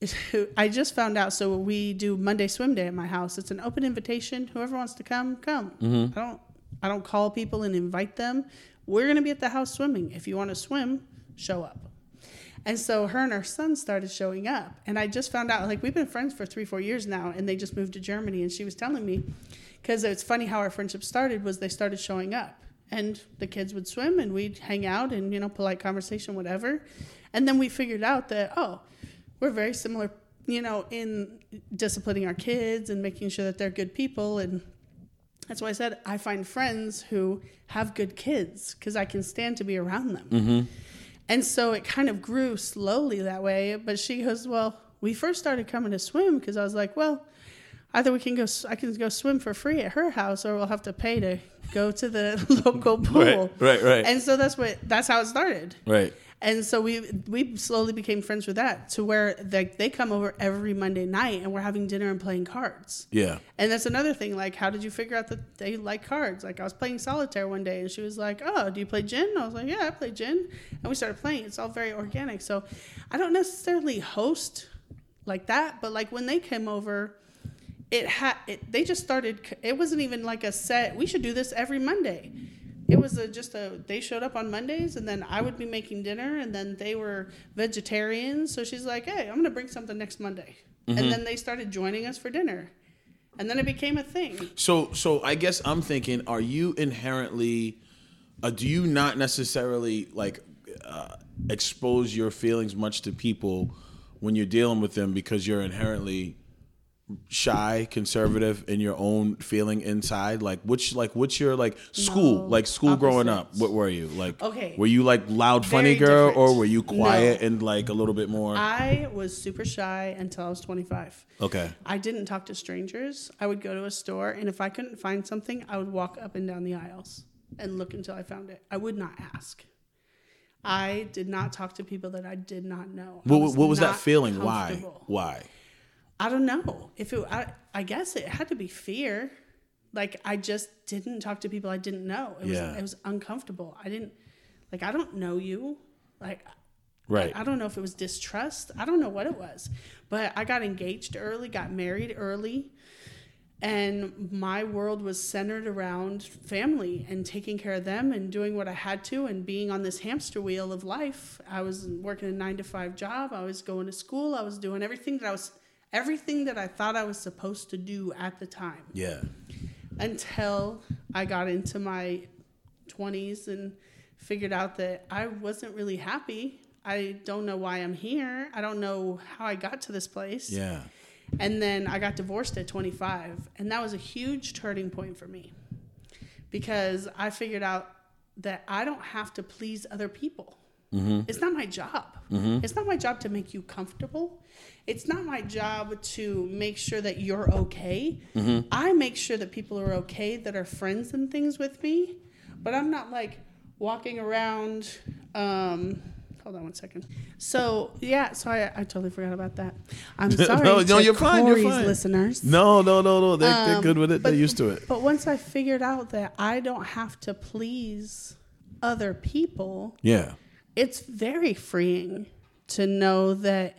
*laughs* I just found out. So we do Monday swim day at my house. It's an open invitation. Whoever wants to come, come. I don't I don't call people and invite them. We're gonna be at the house swimming. If you want to swim, show up. And so her and her son started showing up. And I just found out, like, we've been friends for three, four years now, and they just moved to Germany. And she was telling me, because it's funny how our friendship started, was they started showing up. And the kids would swim, and we'd hang out and, you know, polite conversation, whatever. And then we figured out that, oh, we're very similar, you know, in disciplining our kids and making sure that they're good people. And that's why I said I find friends who have good kids because I can stand to be around them. Mm-hmm. And so it kind of grew slowly that way. But she goes, Well, we first started coming to swim because I was like, Well, either we can go I can go swim for free at her house or we'll have to pay to go to the *laughs* local pool. Right, right, right. And so that's what that's how it started. Right. And so we we slowly became friends with that to where they, they come over every Monday night and we're having dinner and playing cards. Yeah. And that's another thing. Like, how did you figure out that they like cards? Like, I was playing solitaire one day, and she was like, "Oh, do you play gin?" I was like, "Yeah, I play gin." And we started playing. It's all very organic. So, I don't necessarily host like that, but like when they came over, it had it, they just started. It wasn't even like a set. We should do this every Monday. It was a, just a. They showed up on Mondays, and then I would be making dinner, and then they were vegetarians. So she's like, "Hey, I'm gonna bring something next Monday," and then they started joining us for dinner, and then it became a thing. So so I guess I'm thinking, are you inherently, uh, do you not necessarily like uh, expose your feelings much to people when you're dealing with them because you're inherently shy, conservative in your own feeling inside? Like which like what's your like school No, like school growing up? What were you like? Okay. were you like loud funny Very girl different. or were you quiet No. and like a little bit more? I was super shy until I was 25. okay. I didn't talk to strangers. I would go to a store, and if I couldn't find something, I would walk up and down the aisles and look until I found it. I would not ask. I did not talk to people that I did not know. What, what was that feeling? Why? Why? I don't know. If it, I, I guess it had to be fear. Like I just didn't talk to people I didn't know. It was, Yeah. it was uncomfortable. I didn't, like I don't know you. Like Right. I don't know if it was distrust. I don't know what it was. But I got engaged early, got married early, and my world was centered around family and taking care of them and doing what I had to and being on this hamster wheel of life. I was working a 9 to 5 job. I was going to school. I was doing everything that I was everything that I thought I was supposed to do at the time Yeah. until I got into my 20s and figured out that I wasn't really happy. I don't know why I'm here. I don't know how I got to this place. Yeah. And then I got divorced at 25, and that was a huge turning point for me because I figured out that I don't have to please other people. It's not my job. It's not my job to make you comfortable. It's not my job to make sure that you're okay. I make sure that people are okay that are friends and things with me, but I'm not like walking around. Um, hold on one second. So yeah, so I, I totally forgot about that. I'm *laughs* sorry. no, no, you're fine. You're fine. listeners. No, no, no, no. They're, they're Um, good with it. but- They're used to it. But once I figured out that I don't have to please other people, Yeah. It's very freeing to know that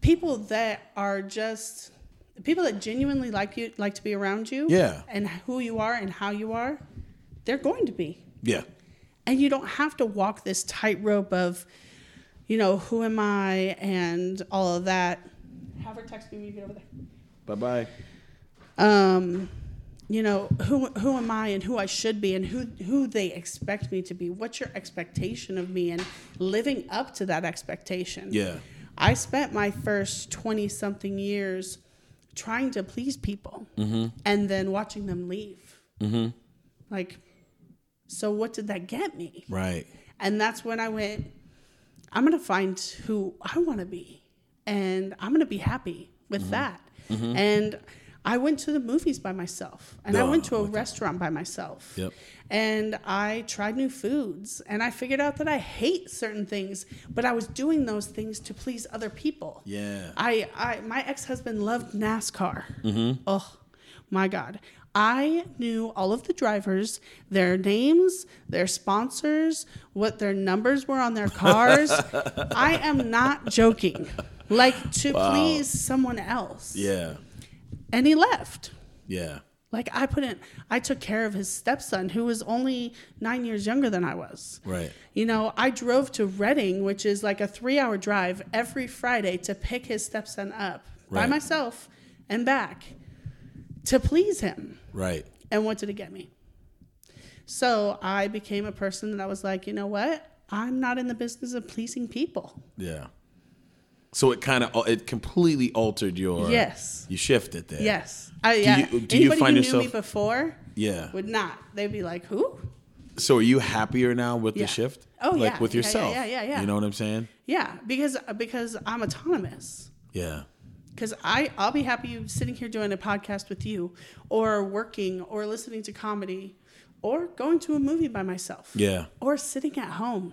people that are just people that genuinely like you like to be around you Yeah. and who you are and how you are they're going to be Yeah. and you don't have to walk this tightrope of you know who am i and all of that have her text me when you get over there Bye bye. um, you know, who who am I and who I should be and who who they expect me to be. What's your expectation of me and living up to that expectation. Yeah. I spent my first 20 something years trying to please people mm-hmm. and then watching them leave. Mm-hmm. Like, so what did that get me? Right. And that's when I went, I'm going to find who I want to be. And I'm going to be happy with Mm-hmm. that. Mm-hmm. And I went to the movies by myself. And I Oh, went to a okay. restaurant by myself. Yep. And I tried new foods. And I figured out that I hate certain things, but I was doing those things to please other people. Yeah. I, I my ex husband loved NASCAR. Mm-hmm. Oh my God. I knew all of the drivers, their names, their sponsors, what their numbers were on their cars. *laughs* I am not joking. Like to please someone else. Yeah. And he left. Yeah. Like I put in, I took care of his stepson who was only nine years younger than I was. Right. You know, I drove to Reading, which is like a three hour drive every Friday to pick his stepson up by myself and back to please him. Right. And what did it get me? So I became a person that I was like, you know what? I'm not in the business of pleasing people. Yeah. So it kind of uh, it completely altered your. Yes. You shifted there. Yes. I, yeah. you- do you Anybody find who yourself- knew me before Yeah. would not. They'd be like, who? So are you happier now with Yeah. the shift? Oh, like yeah. with Yeah, yeah, yourself. yeah, yeah, yeah. You know what I'm saying? Yeah, because because I'm autonomous. Yeah. because I I'll be happy sitting here doing a podcast with you, or working, or listening to comedy, or going to a movie by myself. Yeah. Or sitting at home.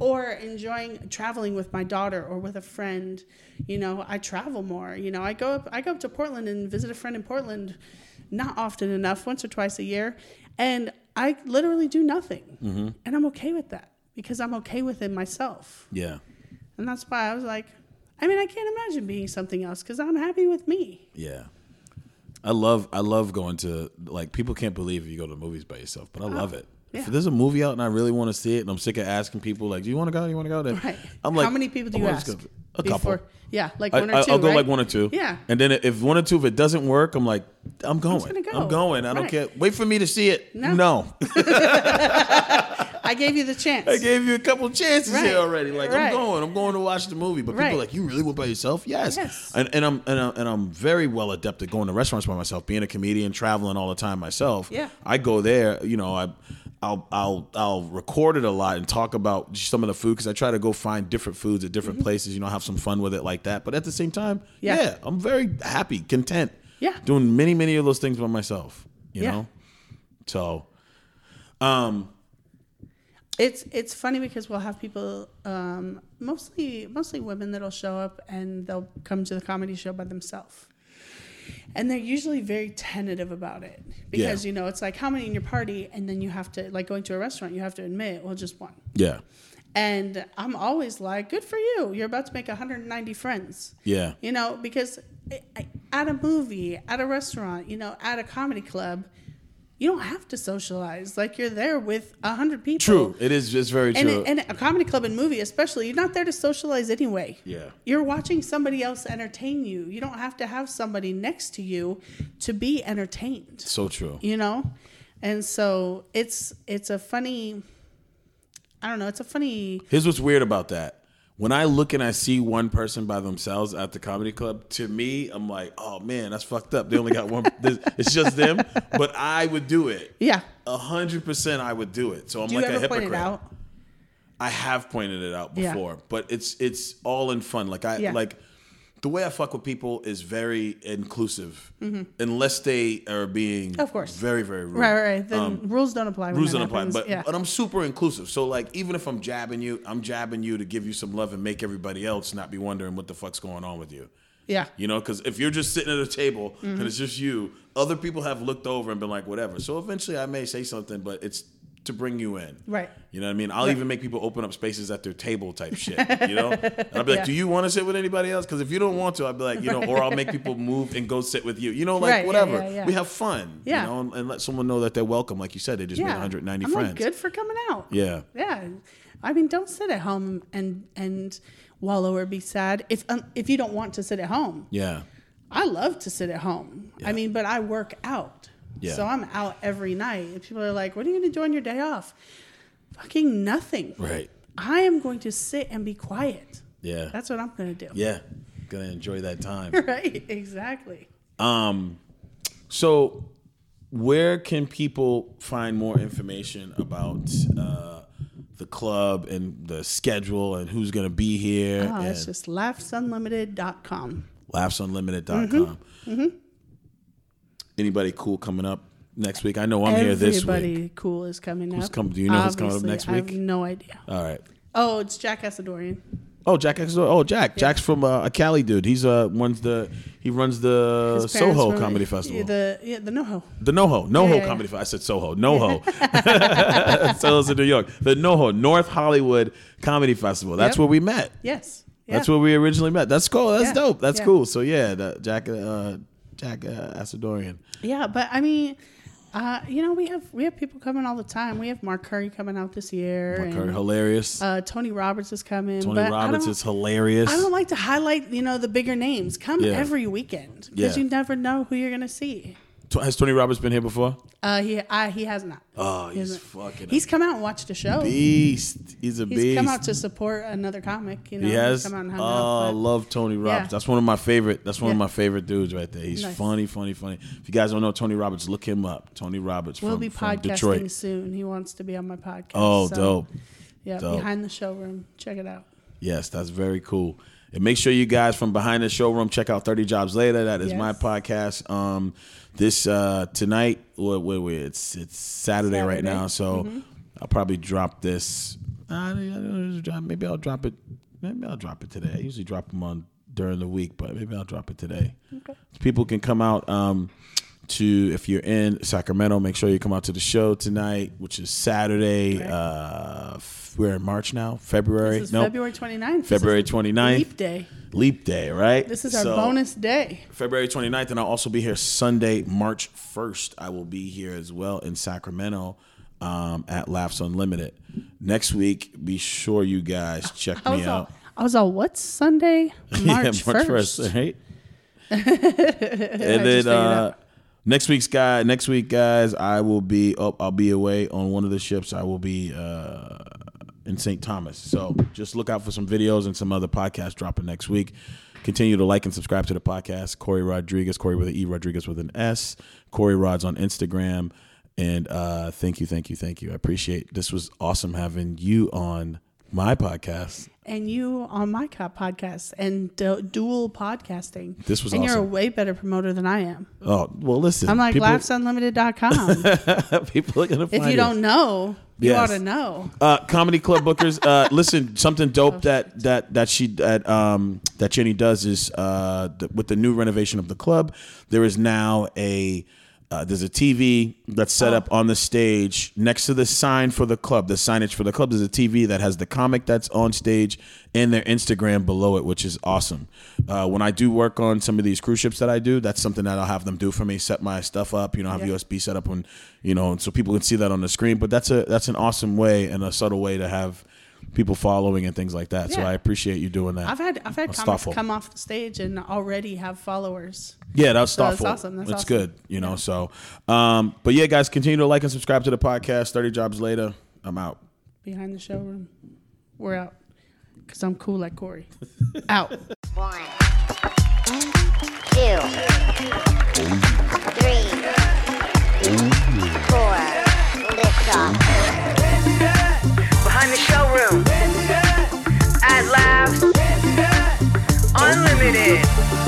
Or enjoying traveling with my daughter or with a friend. You know, I travel more. You know, I go up I go up to Portland and visit a friend in Portland not often enough, once or twice a year. And I literally do nothing. Mm-hmm. And I'm okay with that because I'm okay with it myself. Yeah. And that's why I was like, I mean, I can't imagine being something else because I'm happy with me. Yeah. I love I love going to like people can't believe you go to movies by yourself, but I love it. If there's a movie out and I really want to see it, and I'm sick of asking people like, "Do you want to go? Do You want to go?" Then Right. I'm like, How many people do you "I ask? go." A couple. Yeah, like I, one or 2 I'll go right? like one or two. Yeah. And then if one or two, if it doesn't work, I'm like, I'm going. gonna go. I'm going. I don't care. Wait for me to see it. No. No. *laughs* I gave you the chance. I gave you a couple chances Right. here already. Like. I'm going. I'm going to watch the movie. But people like, you really went by yourself? Yes. Yes. And, and I'm and I'm and I'm very well adept at going to restaurants by myself. Being a comedian, traveling all the time myself. Yeah. I go there. You know, I. I'll I'll I'll record it a lot and talk about some of the food because I try to go find different foods at different places. You know, have some fun with it like that. But at the same time, Mm-hmm. Yeah. yeah, I'm very happy, content. Yeah. doing many many of those things by myself. You Yeah. know, so um, It's it's funny because we'll have people, um, mostly mostly women that'll show up and they'll come to the comedy show by themselves, and they're usually very tentative about it because Yeah. you know it's like how many in your party, and then you have to like going to a restaurant, you have to admit well just one, yeah, and I'm always like good for you, you're about to make 190 friends, yeah, you know because I- I- at a movie, at a restaurant, you know at a comedy club. You don't have to socialize like you're there with a hundred people. true. It is just very And, true. it, and a comedy club and movie, especially, you're not there to socialize anyway. Yeah. You're watching somebody else entertain you. You don't have to have somebody next to you to be entertained. so true. You know? And so it's it's a funny I don't know, it's a funny Here's what's weird about that. When I look and I see one person by themselves at the comedy club, to me, I'm like, oh man, that's fucked up. They only got one. this- It's just them. *laughs* But I would do it. Yeah. A hundred percent, I would do it. So I'm Do like a hypocrite. it out? I have pointed it out Yeah. before, but it's it's all in fun. Like I Yeah. like the way I fuck with people is very inclusive, unless they are being Mm-hmm. Of course. very very rude. Right, right, right. Then rules don't apply. Rules don't apply, but yeah. but I'm super inclusive. So like, even if I'm jabbing you, I'm jabbing you to give you some love and make everybody else not be wondering what the fuck's going on with you. yeah. You know, because if you're just sitting at a table Mm-hmm. and it's just you, other people have looked over and been like, whatever. So eventually, I may say something, but it's to bring you in. Right. You know what I mean? I'll even make people open up spaces at their table type shit. You know? And I'll be *laughs* like, Yeah. do you want to sit with anybody else? Because if you don't want to, I'll be like, you know, or I'll make *laughs* people move and go sit with you. You know, like Right, whatever. yeah, yeah. We have fun. Yeah. You know, and, and let someone know that they're welcome. Like you said, they just made 190 I'm friends. Like, good for coming out. Yeah. Yeah. I mean, don't sit at home and and wallow or be sad if um, if you don't want to sit at home. Yeah. I love to sit at home. I mean, but I work out. Yeah. So I'm out every night. And people are like, what are you going to do on your day off? Fucking nothing. Right. I am going to sit and be quiet. Yeah. That's what I'm going to do. yeah. Gonna enjoy that time. *laughs* right. Exactly. Um, so where can people find more information about uh, the club and the schedule and who's going to be here Oh, it's just laughsunlimited.com. laughsunlimited.com. Mm-hmm. Anybody cool coming up next week? I know I'm here this Everybody week. cool is coming Who's up. come- do you know who's coming up next I have week? no idea. All right. Oh, it's Jack Assadourian. Oh, Jack. Oh, Jack. Jack's from uh, a Cali dude. He's uh runs the he runs the Soho Comedy Festival. The yeah, the NoHo. The NoHo, NoHo Yeah, yeah, Comedy Festival. I said Soho, NoHo. *laughs* *laughs* so it's in New York. The NoHo, North Hollywood Comedy Festival. That's Yep. where we met. Yes. That's where we originally met. That's cool. That's Yeah. dope. That's Yeah. cool. So yeah, the, Jack, uh, Jack uh, Assadourian. Yeah, but I mean, uh, you know, we have we have people coming all the time. We have Mark Curry coming out this year. Mark and, Curry, hilarious. Uh, Tony Roberts is coming. Tony Roberts is hilarious. I don't like to highlight, you know, the bigger names. Come Yeah. every weekend because Yeah. you never know who you're gonna see. Has Tony Roberts been here before? Uh, he uh, he has not. Oh, He he's fucking He's come out and watched the show. beast. He's a He's beast. He's come out to support another comic. You know, he He's has. come out and oh, out. I love Tony Roberts. Yeah. That's one of my favorite. That's one of my favorite dudes right there. He's Nice. funny, funny, funny. If you guys don't know Tony Roberts, look him up. Tony Roberts We'll from, be from podcasting Detroit. soon. He wants to be on my podcast. Oh, so, dope. Yeah, Dope. behind the showroom. Check it out. Yes, that's very cool. And make sure you guys from behind the showroom check out 30 Jobs Later. That is Yes. my podcast. Um, this uh, tonight, what, what, what, it's it's Saturday, right now, so Mm-hmm. I'll probably drop this. Uh, I don't know, maybe I'll drop it. Maybe I'll drop it today. I usually drop them on during the week, but maybe I'll drop it today. People can come out um, to if you're in Sacramento. Make sure you come out to the show tonight, which is Saturday. Right. Uh, we're in March now, February. This is no, February 29th. This February is 29th. Leap day. Leap Day, right? This is our So, bonus day. February 29th, and I'll also be here Sunday, March 1st. I will be here as well in Sacramento um, at Laughs Unlimited. Next week, be sure you guys *laughs* check me all, out. I was all, what's Sunday? March *laughs* yeah, March 1st. 1st, right? *laughs* and then uh, next week's guy, next week, guys, I will be up. I'll be away on one of the ships. I will be uh, in St. Thomas. So just look out for some videos and some other podcasts dropping next week. Continue to like and subscribe to the podcast. Corey Rodrigues, Corey with an E, Rodrigues with an S. Corey Rods on Instagram. And uh, thank you, thank you, thank you. I appreciate. This was awesome having you on my podcast. And you on my cop podcast and du- dual podcasting. This was And you're a way better promoter than I am. Oh well, listen. I'm like people, laughsunlimited.com. *laughs* people are gonna find if you it. don't know, you Yes. ought to know. Uh, comedy club bookers. Uh, *laughs* listen, something dope that that that she that um that Jenny does is uh the, with the new renovation of the club, there is now a uh, there's a TV that's set up on the stage next to the sign for the club. The signage for the club. There's a TV that has the comic that's on stage and their Instagram below it, which is awesome. Uh, when I do work on some of these cruise ships that I do, that's something that I'll have them do for me. Set my stuff up. You know, have Yeah. USB set up when you know, so people can see that on the screen. But that's a that's an awesome way and a subtle way to have people following and things like that. So I appreciate you doing that. I've had I've had That's comics thoughtful. come off the stage and already have followers. Yeah, that's So that's awesome. That's awesome. good, you know. So, um, but yeah, guys, continue to like and subscribe to the podcast. Thirty jobs later, I'm out. Behind the showroom. We're out. Because I'm cool like Corey. *laughs* out. One, two, three, four. Lift off. Behind the showroom. At Laughs Unlimited.